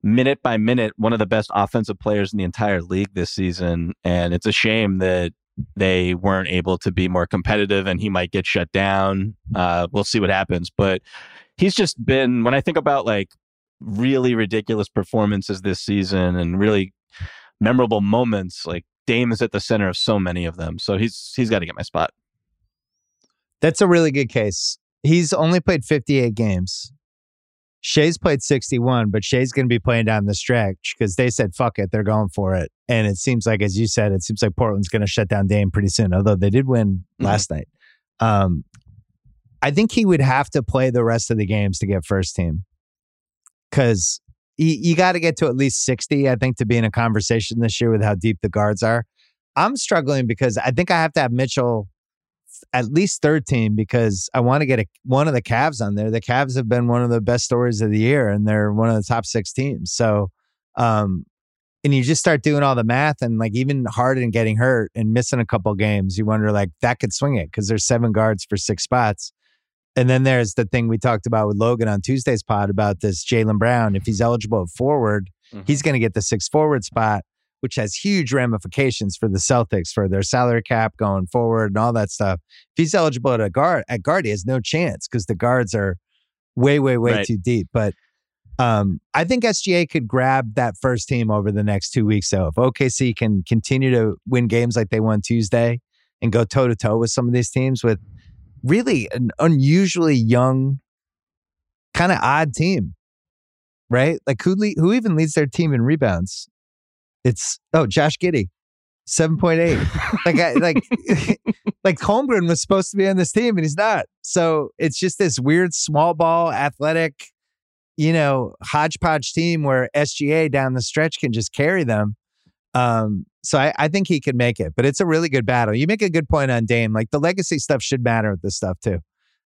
minute by minute one of the best offensive players in the entire league this season. And it's a shame that they weren't able to be more competitive and he might get shut down. Uh, we'll see what happens. But he's just been, when I think about like really ridiculous performances this season and really memorable moments, like Dame is at the center of so many of them. So he's he's got to get my spot. That's a really good case. He's only played 58 games. Shai's played 61, but Shai's going to be playing down the stretch because they said, fuck it, they're going for it. And it seems like, as you said, it seems like Portland's going to shut down Dame pretty soon, although they did win mm-hmm. last night. Um, I think he would have to play the rest of the games to get first team because you, you got to get to at least 60, I think, to be in a conversation this year with how deep the guards are. I'm struggling because I think I have to have Mitchell at least third team because I want to get a, one of the Cavs on there. The Cavs have been one of the best stories of the year, and they're one of the top six teams. So, um, and you just start doing all the math, and like even Harden getting hurt and missing a couple games, you wonder like that could swing it because there's seven guards for six spots. And then there's the thing we talked about with Logan on Tuesday's pod about this Jaylen Brown. If he's eligible at forward, mm-hmm. he's going to get the six forward spot which has huge ramifications for the Celtics for their salary cap going forward and all that stuff. If he's eligible at a guard at guard, he has no chance because the guards are way, way, way right. too deep. But um, I think SGA could grab that first team over the next two weeks. So if OKC can continue to win games like they won Tuesday and go toe to toe with some of these teams with really an unusually young, kind of odd team, right? Like who le- who even leads their team in rebounds? It's oh Josh Giddey, seven point eight. like I, like *laughs* like Holmgren was supposed to be on this team and he's not. So it's just this weird small ball athletic, you know, hodgepodge team where SGA down the stretch can just carry them. Um, so I, I think he could make it, but it's a really good battle. You make a good point on Dame. Like the legacy stuff should matter with this stuff too.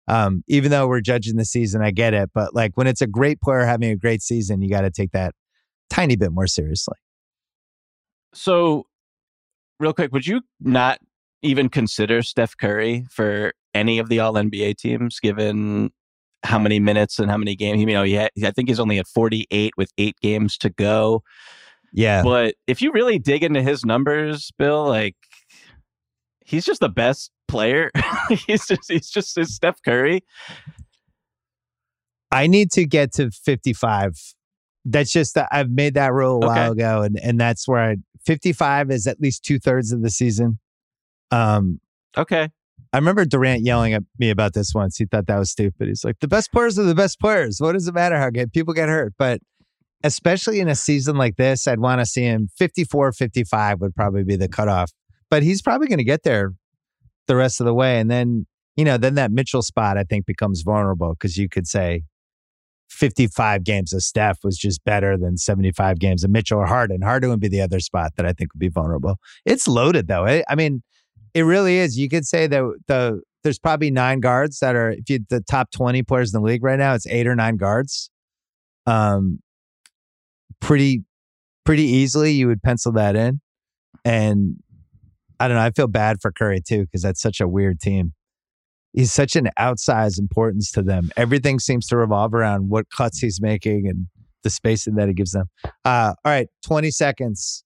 Um, even though we're judging the season, I get it. But like when it's a great player having a great season, you got to take that tiny bit more seriously. So, real quick, would you not even consider Steph Curry for any of the All NBA teams, given how many minutes and how many games? You know, he had, I think he's only at 48 with eight games to go. Yeah. But if you really dig into his numbers, Bill, like he's just the best player. *laughs* he's just he's just his Steph Curry. I need to get to 55. That's just I've made that rule a while ago, and and that's where I 55 is at least two thirds of the season. Um, okay. I remember Durant yelling at me about this once. He thought that was stupid. He's like, the best players are the best players. What does it matter how good people get hurt? But especially in a season like this, I'd want to see him 54, 55 would probably be the cutoff. But he's probably going to get there the rest of the way. And then, you know, then that Mitchell spot, I think, becomes vulnerable because you could say, 55 games of Steph was just better than 75 games of Mitchell or Harden. Harden would be the other spot that I think would be vulnerable. It's loaded though. I mean, it really is. You could say that the there's probably nine guards that are if you the top 20 players in the league right now, it's eight or nine guards. Um pretty pretty easily you would pencil that in. And I don't know, I feel bad for Curry too, because that's such a weird team he's such an outsized importance to them. Everything seems to revolve around what cuts he's making and the spacing that he gives them. Uh, all right, 20 seconds.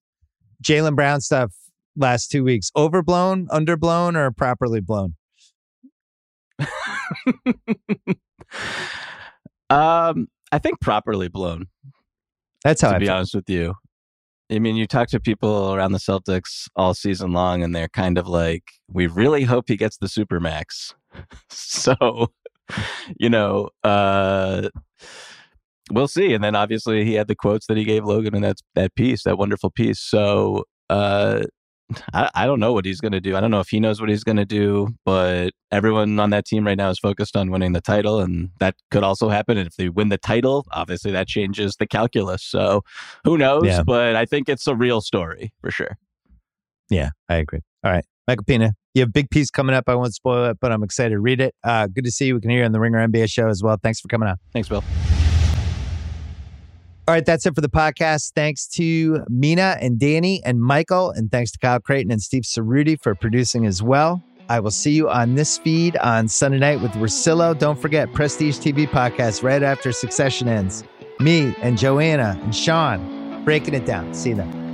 Jaylen Brown stuff last two weeks. Overblown, underblown, or properly blown? *laughs* um, I think properly blown. That's how to I be feel. honest with you. I mean, you talk to people around the Celtics all season long, and they're kind of like, "We really hope he gets the super max." *laughs* so, you know, uh, we'll see. And then obviously he had the quotes that he gave Logan in that that piece, that wonderful piece. So, uh, I, I don't know what he's going to do. I don't know if he knows what he's going to do, but everyone on that team right now is focused on winning the title, and that could also happen. And if they win the title, obviously that changes the calculus. So who knows? Yeah. But I think it's a real story for sure. Yeah, I agree. All right. Michael Pina, you have a big piece coming up. I won't spoil it, but I'm excited to read it. Uh, good to see you. We can hear you on the Ringer NBA show as well. Thanks for coming on. Thanks, Bill. All right, that's it for the podcast. Thanks to Mina and Danny and Michael, and thanks to Kyle Crichton and Steve Ceruti for producing as well. I will see you on this feed on Sunday night with Russillo. Don't forget Prestige TV podcast right after Succession ends. Me and Joanna and Sean breaking it down. See you then.